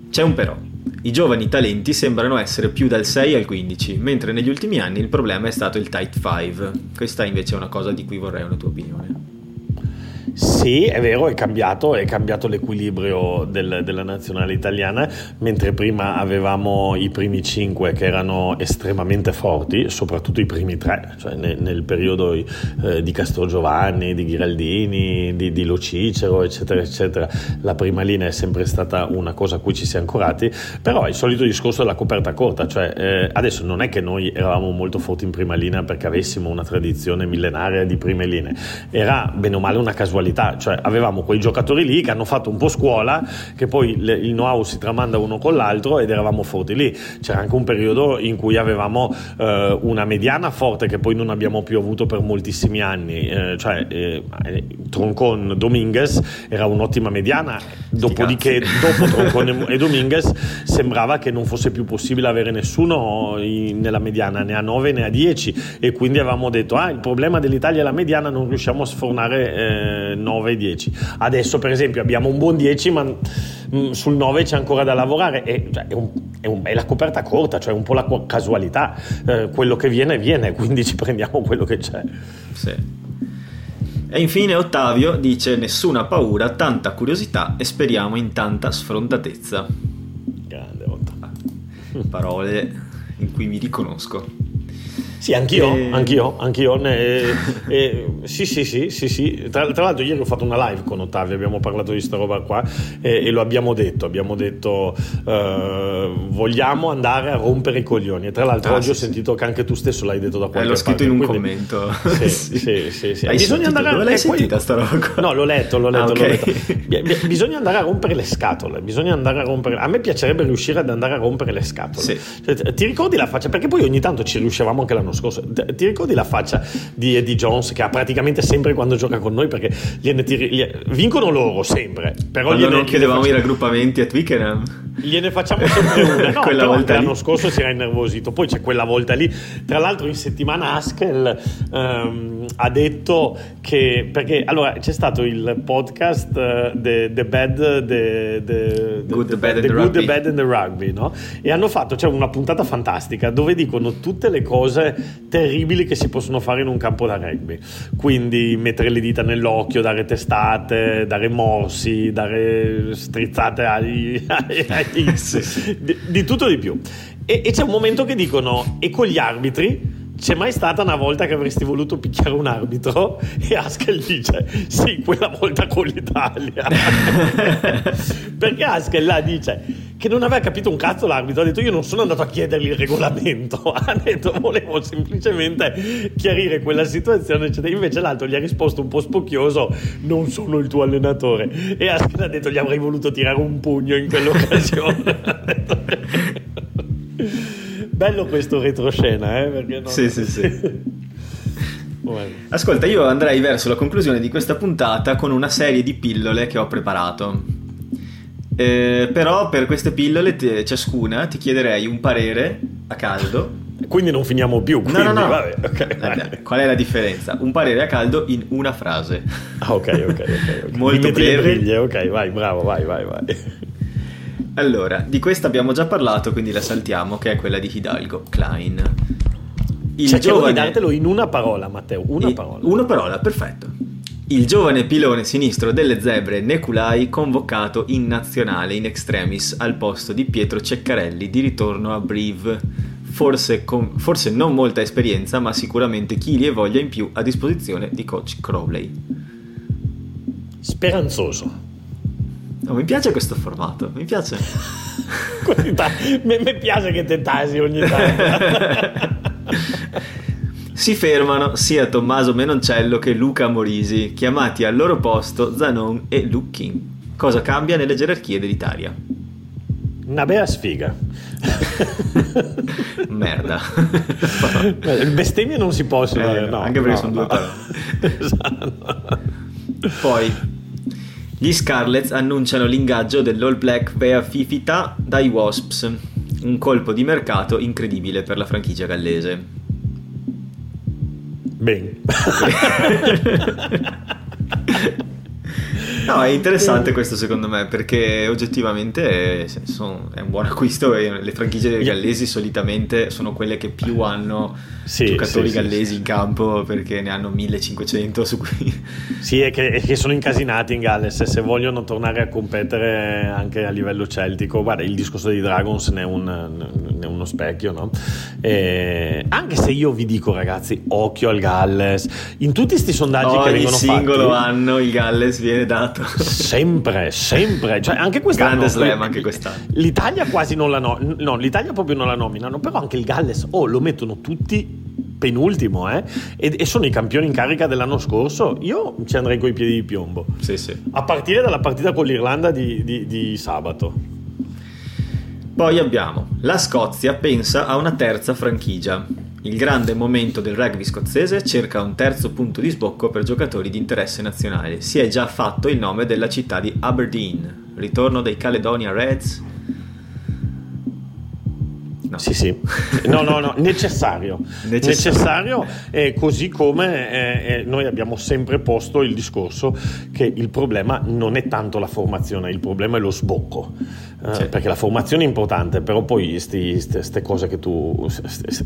C'è un però. I giovani talenti sembrano essere più dal 6 al 15, mentre negli ultimi anni il problema è stato il Tight 5. Questa invece è una cosa di cui vorrei una tua opinione. Sì, è vero, è cambiato, è cambiato l'equilibrio del, della nazionale italiana, mentre prima avevamo i primi cinque che erano estremamente forti, soprattutto i primi tre, cioè nel, nel periodo eh, di Castrogiovanni, di Ghiraldini, di, di Lo Cicero, eccetera, eccetera. La prima linea è sempre stata una cosa a cui ci siamo ancorati, però è il solito discorso della coperta corta, cioè eh, adesso non è che noi eravamo molto forti in prima linea perché avessimo una tradizione millenaria di prime linee, era bene o male una casualità qualità, cioè avevamo quei giocatori lì che hanno fatto un po' scuola, che poi il know-how si tramanda uno con l'altro ed eravamo forti lì. C'era anche un periodo in cui avevamo eh, una mediana forte che poi non abbiamo più avuto per moltissimi anni, eh, cioè eh, Troncon Dominguez era un'ottima mediana, dopodiché dopo Troncon e Dominguez sembrava che non fosse più possibile avere nessuno in, nella mediana, né a 9 né a 10 e quindi avevamo detto ah il problema dell'Italia è la mediana, non riusciamo a sfornare eh, 9 e 10. Adesso per esempio abbiamo un buon 10 ma mm, sul 9 c'è ancora da lavorare e, cioè, è, un, è, un, è, la coperta corta, cioè un po' la casualità, eh, quello che viene viene, quindi ci prendiamo quello che c'è. Sì. E infine Ottavio dice nessuna paura, tanta curiosità e speriamo in tanta sfrontatezza. Grande Ottavio. Parole in cui mi riconosco. Sì, anch'io, e... anch'io, anch'io. Ne, e, sì, sì, sì, sì, sì. Tra, tra, l'altro ieri ho fatto una live con Ottavio, abbiamo parlato di sta roba qua e, e lo abbiamo detto, abbiamo detto uh, vogliamo andare a rompere i coglioni. E tra l'altro Ah, oggi sì, ho sì. sentito che anche tu stesso l'hai detto da Eh, qualche l'ho scritto parte, in un quindi- commento. Sì, sì, sì, sì. Bisogna andare a- Dove l'hai e poi- sentita sta roba qua? No, l'ho letto, l'ho letto, Ah, l'ho ok. letto. Bi- bi- Bisogna andare a rompere le scatole. Bisogna andare a rompere. A me piacerebbe riuscire ad andare a rompere le scatole. Sì. Cioè, ti ricordi la faccia? Perché poi ogni tanto ci riuscivamo anche l'anno scorso. Ti ricordi la faccia di Eddie Jones che ha praticamente sempre quando gioca con noi? Perché gliene tiri- gli- vincono loro sempre. Però Quando gliene, non chiedevamo i gliene, raggruppamenti a Twickenham. Gliene facciamo sempre una. No, Quella volta anche lì. l'anno scorso si era innervosito. Poi c'è quella volta lì. Tra l'altro, in settimana Haskell ehm, ha detto che. Perché allora c'è stato il podcast eh, The, the Bad. The, the- Good, the Bad and the the Good, Rugby. the Bad and the Rugby, no? E hanno fatto cioè, una puntata fantastica dove dicono tutte le cose terribili che si possono fare in un campo da rugby. Quindi mettere le dita nell'occhio, dare testate, dare morsi, dare strizzate agli, agli- agli- Di, di tutto di più. E, e c'è un momento che dicono, e con gli arbitri? C'è mai stata una volta che avresti voluto picchiare un arbitro? E Haskell dice: Sì, quella volta con l'Italia. Perché Haskell là dice che non aveva capito un cazzo l'arbitro. Ha detto: Io non sono andato a chiedergli il regolamento. Ha detto: Volevo semplicemente chiarire quella situazione. eccetera. Invece l'altro gli ha risposto un po' spocchioso: Non sono il tuo allenatore. E Haskell ha detto: Gli avrei voluto tirare un pugno in quell'occasione. Bello questo retroscena, eh? Perché no? Sì, sì, sì. Ascolta, io andrei verso la conclusione di questa puntata con una serie di pillole che ho preparato. Eh, però per queste pillole, te- ciascuna, ti chiederei un parere a caldo. Quindi non finiamo più. No, Quindi, no, no. Vabbè, ok, Eh, vai. Qual è la differenza? Un parere a caldo in una frase. Ah, ok, ok, ok. ok. Molto breve. briglie, ok, vai, bravo, vai, vai, vai. Allora, di questa abbiamo già parlato, quindi la saltiamo, che è quella di Hidalgo Klein. Il Cercherò di dartelo in una parola, Matteo, una I- parola. Una parola, perfetto. Il giovane pilone sinistro delle zebre Neculai convocato in nazionale in extremis al posto di Pietro Ceccarelli di ritorno a Brive. Forse, con- forse non molta esperienza, ma sicuramente chili e voglia in più a disposizione di coach Crowley. Speranzoso. Oh, mi piace questo formato, mi piace. Mi mi piace che te tasi ogni tanto. Si fermano sia Tommaso Menoncello che Luca Morisi, chiamati al loro posto Zanon e Luckin. Cosa cambia nelle gerarchie dell'Italia? Una bella sfiga. Merda. Il bestemmie non si possono. Eh, no, anche perché no, sono no. due parole. Esatto. Poi gli Scarlets annunciano l'ingaggio dell'All Black Vea Fifita dai Wasps, un colpo di mercato incredibile per la franchigia gallese. Bene. No, è interessante questo secondo me perché oggettivamente è, sono- è un buon acquisto e le franchigie gallesi solitamente sono quelle che più hanno Sì, giocatori sì, gallesi sì. in campo perché ne hanno 1500 su cui... Sì, è che, che sono incasinati in Galles e se vogliono tornare a competere anche a livello celtico, guarda, il discorso dei Dragons ne è, un- ne è uno specchio, no? E anche se io vi dico, ragazzi, occhio al Galles, in tutti questi sondaggi che Ogni vengono singolo fatti, anno il Galles viene dato. sempre, sempre, cioè anche quest'anno Grande slam anche quest'anno. L'Italia quasi non la no, no, l'Italia proprio non la nominano, però anche il Galles oh, lo mettono tutti penultimo, eh? E, e sono i campioni in carica dell'anno scorso. Io ci andrei coi piedi di piombo. Sì, sì. A partire dalla partita con l'Irlanda di, di- di sabato. Poi abbiamo la Scozia pensa a una terza franchigia. Il grande momento del rugby scozzese cerca un terzo punto di sbocco per giocatori di interesse nazionale. Si è già fatto il nome della città di Aberdeen. Ritorno dei Caledonia Reds. No. Sì, sì. No, no, no, necessario. Necessario. necessario eh, così come eh, eh, noi abbiamo sempre posto il discorso che il problema non è tanto la formazione, il problema è lo sbocco. Eh, Sì. Perché la formazione è importante, però poi queste cose che tu,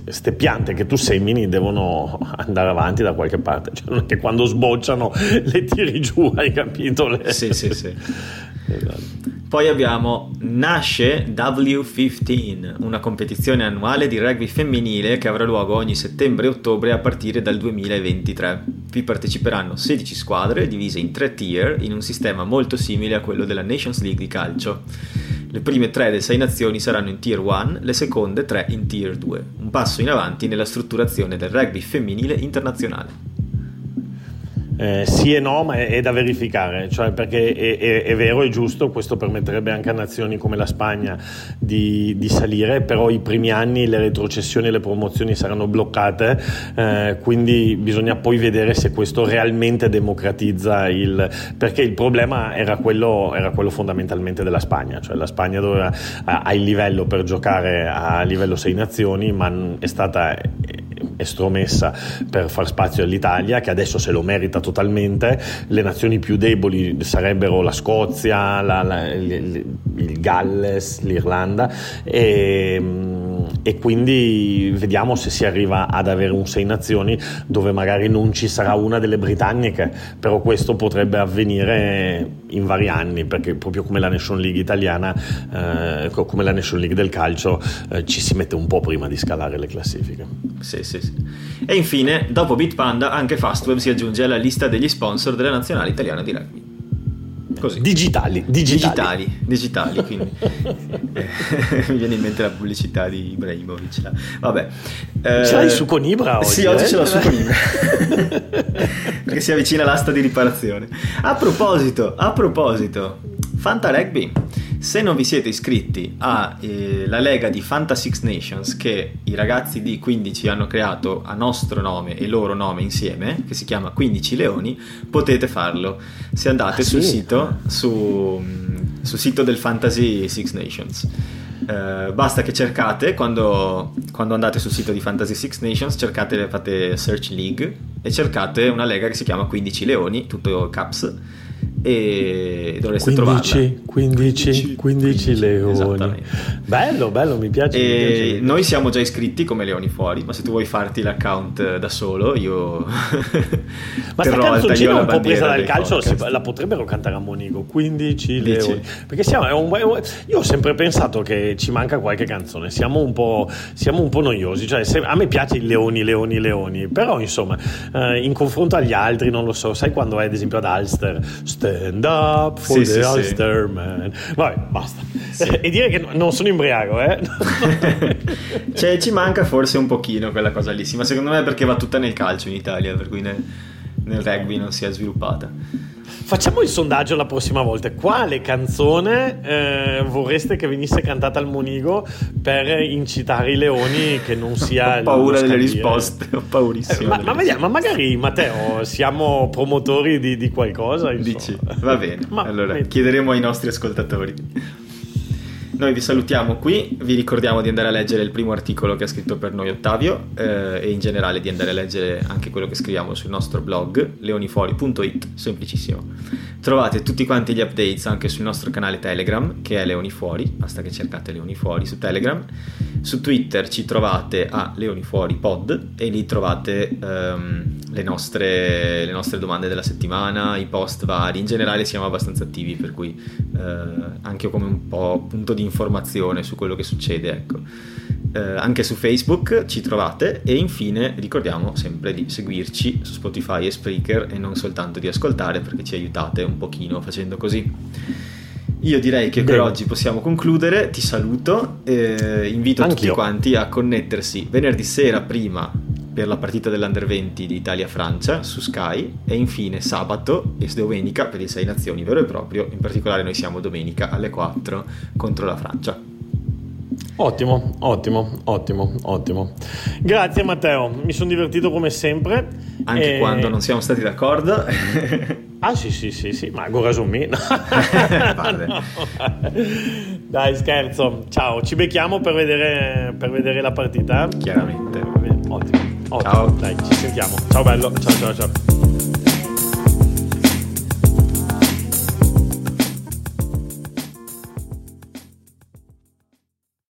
queste piante che tu semini devono andare avanti da qualche parte. Cioè, non è che quando sbocciano le tiri giù, hai capito? Le- Sì, sì, sì. Esatto. Poi abbiamo Nasce W15, una competizione annuale di rugby femminile che avrà luogo ogni settembre e ottobre a partire dal 2023. Vi parteciperanno 16 squadre divise in tre tier in un sistema molto simile a quello della Nations League di calcio. Le prime tre delle sei nazioni saranno in Tier 1, le seconde tre in Tier 2, un passo in avanti nella strutturazione del rugby femminile internazionale. Eh, sì e no, ma è, è da verificare, cioè perché è, è, è, vero, è giusto, questo permetterebbe anche a nazioni come la Spagna di, di salire, però i primi anni le retrocessioni e le promozioni saranno bloccate, eh, quindi bisogna poi vedere se questo realmente democratizza il... perché il problema era quello, era quello fondamentalmente della Spagna, cioè la Spagna doveva, ha il livello per giocare a livello 6 nazioni, ma è stata estromessa per far spazio all'Italia, che adesso se lo merita totalmente. Le nazioni più deboli sarebbero la Scozia, la, la, il, Galles, l'Irlanda. E, e quindi vediamo se si arriva ad avere un sei nazioni dove magari non ci sarà una delle britanniche, però questo potrebbe avvenire in vari anni perché proprio come la Nation League italiana, eh, come la Nation League del calcio, eh, ci si mette un po' prima di scalare le classifiche. Sì, sì, sì. E infine, dopo Bitpanda, anche Fastweb si aggiunge alla lista degli sponsor della nazionale italiana di rugby. Così. Digitali, digitali. Digitali, digitali quindi mi viene in mente la pubblicità di Ibrahimovic. Là. Vabbè. Eh, ce l'hai su Conibra oggi? Sì, oggi eh? ce l'ho su Conibra. Perché si avvicina l'asta di riparazione. A proposito, a proposito, Fanta Rugby se non vi siete iscritti alla eh, lega di Fanta Six Nations che i ragazzi di 15 hanno creato a nostro nome e loro nome insieme, che si chiama 15 Leoni, potete farlo. Se andate ah, sul, sì? sito, su, sul sito del Fantasy Six Nations. Uh, basta che cercate quando, quando, andate sul sito di Fantasy Six Nations cercate fate search league e cercate una lega che si chiama 15 leoni tutto caps e dovreste 15, trovarla. 15, 15, 15 leoni. bello bello mi piace, mi piace, noi siamo già iscritti come leoni fuori ma se tu vuoi farti l'account da solo io ma sta canzoncina un po' presa dal calcio si, la potrebbero cantare a Monigo 15 Dici? leoni. Perché siamo, un, io ho sempre pensato che ci manca qualche canzone siamo un po', siamo un po noiosi cioè, se, a me piace i leoni leoni leoni però insomma eh, in confronto agli altri non lo so sai quando è ad esempio ad Alster Stand up for sì, the sì, Ulster sì. man. Vabbè, basta. E dire che non sono imbriaco, eh? cioè, ci manca forse un pochino quella cosa lì, sì, ma secondo me è perché va tutta nel calcio in Italia, per cui nel, nel rugby non si è sviluppata. Facciamo il sondaggio la prossima volta. Quale canzone eh, vorreste che venisse cantata al Monigo per incitare i leoni che non sia... ho paura delle risposte, ho paurissimo. Eh, ma, ma, vediamo, ma magari Matteo siamo promotori di, di qualcosa. Insomma. Dici, va bene. ma, allora, chiederemo ai nostri ascoltatori. Noi vi salutiamo qui, vi ricordiamo di andare a leggere il primo articolo che ha scritto per noi Ottavio eh, e in generale di andare a leggere anche quello che scriviamo sul nostro blog leonifori.it, semplicissimo. Trovate tutti quanti gli updates anche sul nostro canale Telegram che è Leonifuori, basta che cercate Leonifuori su Telegram. Su Twitter ci trovate a Leonifuori Pod e lì trovate um, le, nostre, le, nostre, domande della settimana, i post vari, in generale siamo abbastanza attivi per cui uh, anche come un po' punto di informazione su quello che succede, ecco. Eh, anche su Facebook ci trovate e infine ricordiamo sempre di seguirci su Spotify e Spreaker e non soltanto di ascoltare perché ci aiutate un pochino facendo così. Io direi che Bene. per oggi possiamo concludere, ti saluto, eh, invito Anch'io. tutti quanti a connettersi venerdì sera prima per la partita dell'Under 20 di Italia-Francia su Sky e infine sabato e domenica per il Sei Nazioni vero e proprio, in particolare noi siamo domenica alle 4 contro la Francia. Ottimo, ottimo, ottimo, ottimo. Grazie Matteo, mi sono divertito come sempre. Anche e... quando non siamo stati d'accordo. ah sì sì sì sì, ma su me. no. Dai scherzo, ciao, ci becchiamo per vedere, per vedere la partita. Chiaramente. Ottimo, ottimo. Ciao. Dai, ci sentiamo. Ciao bello, ciao ciao ciao.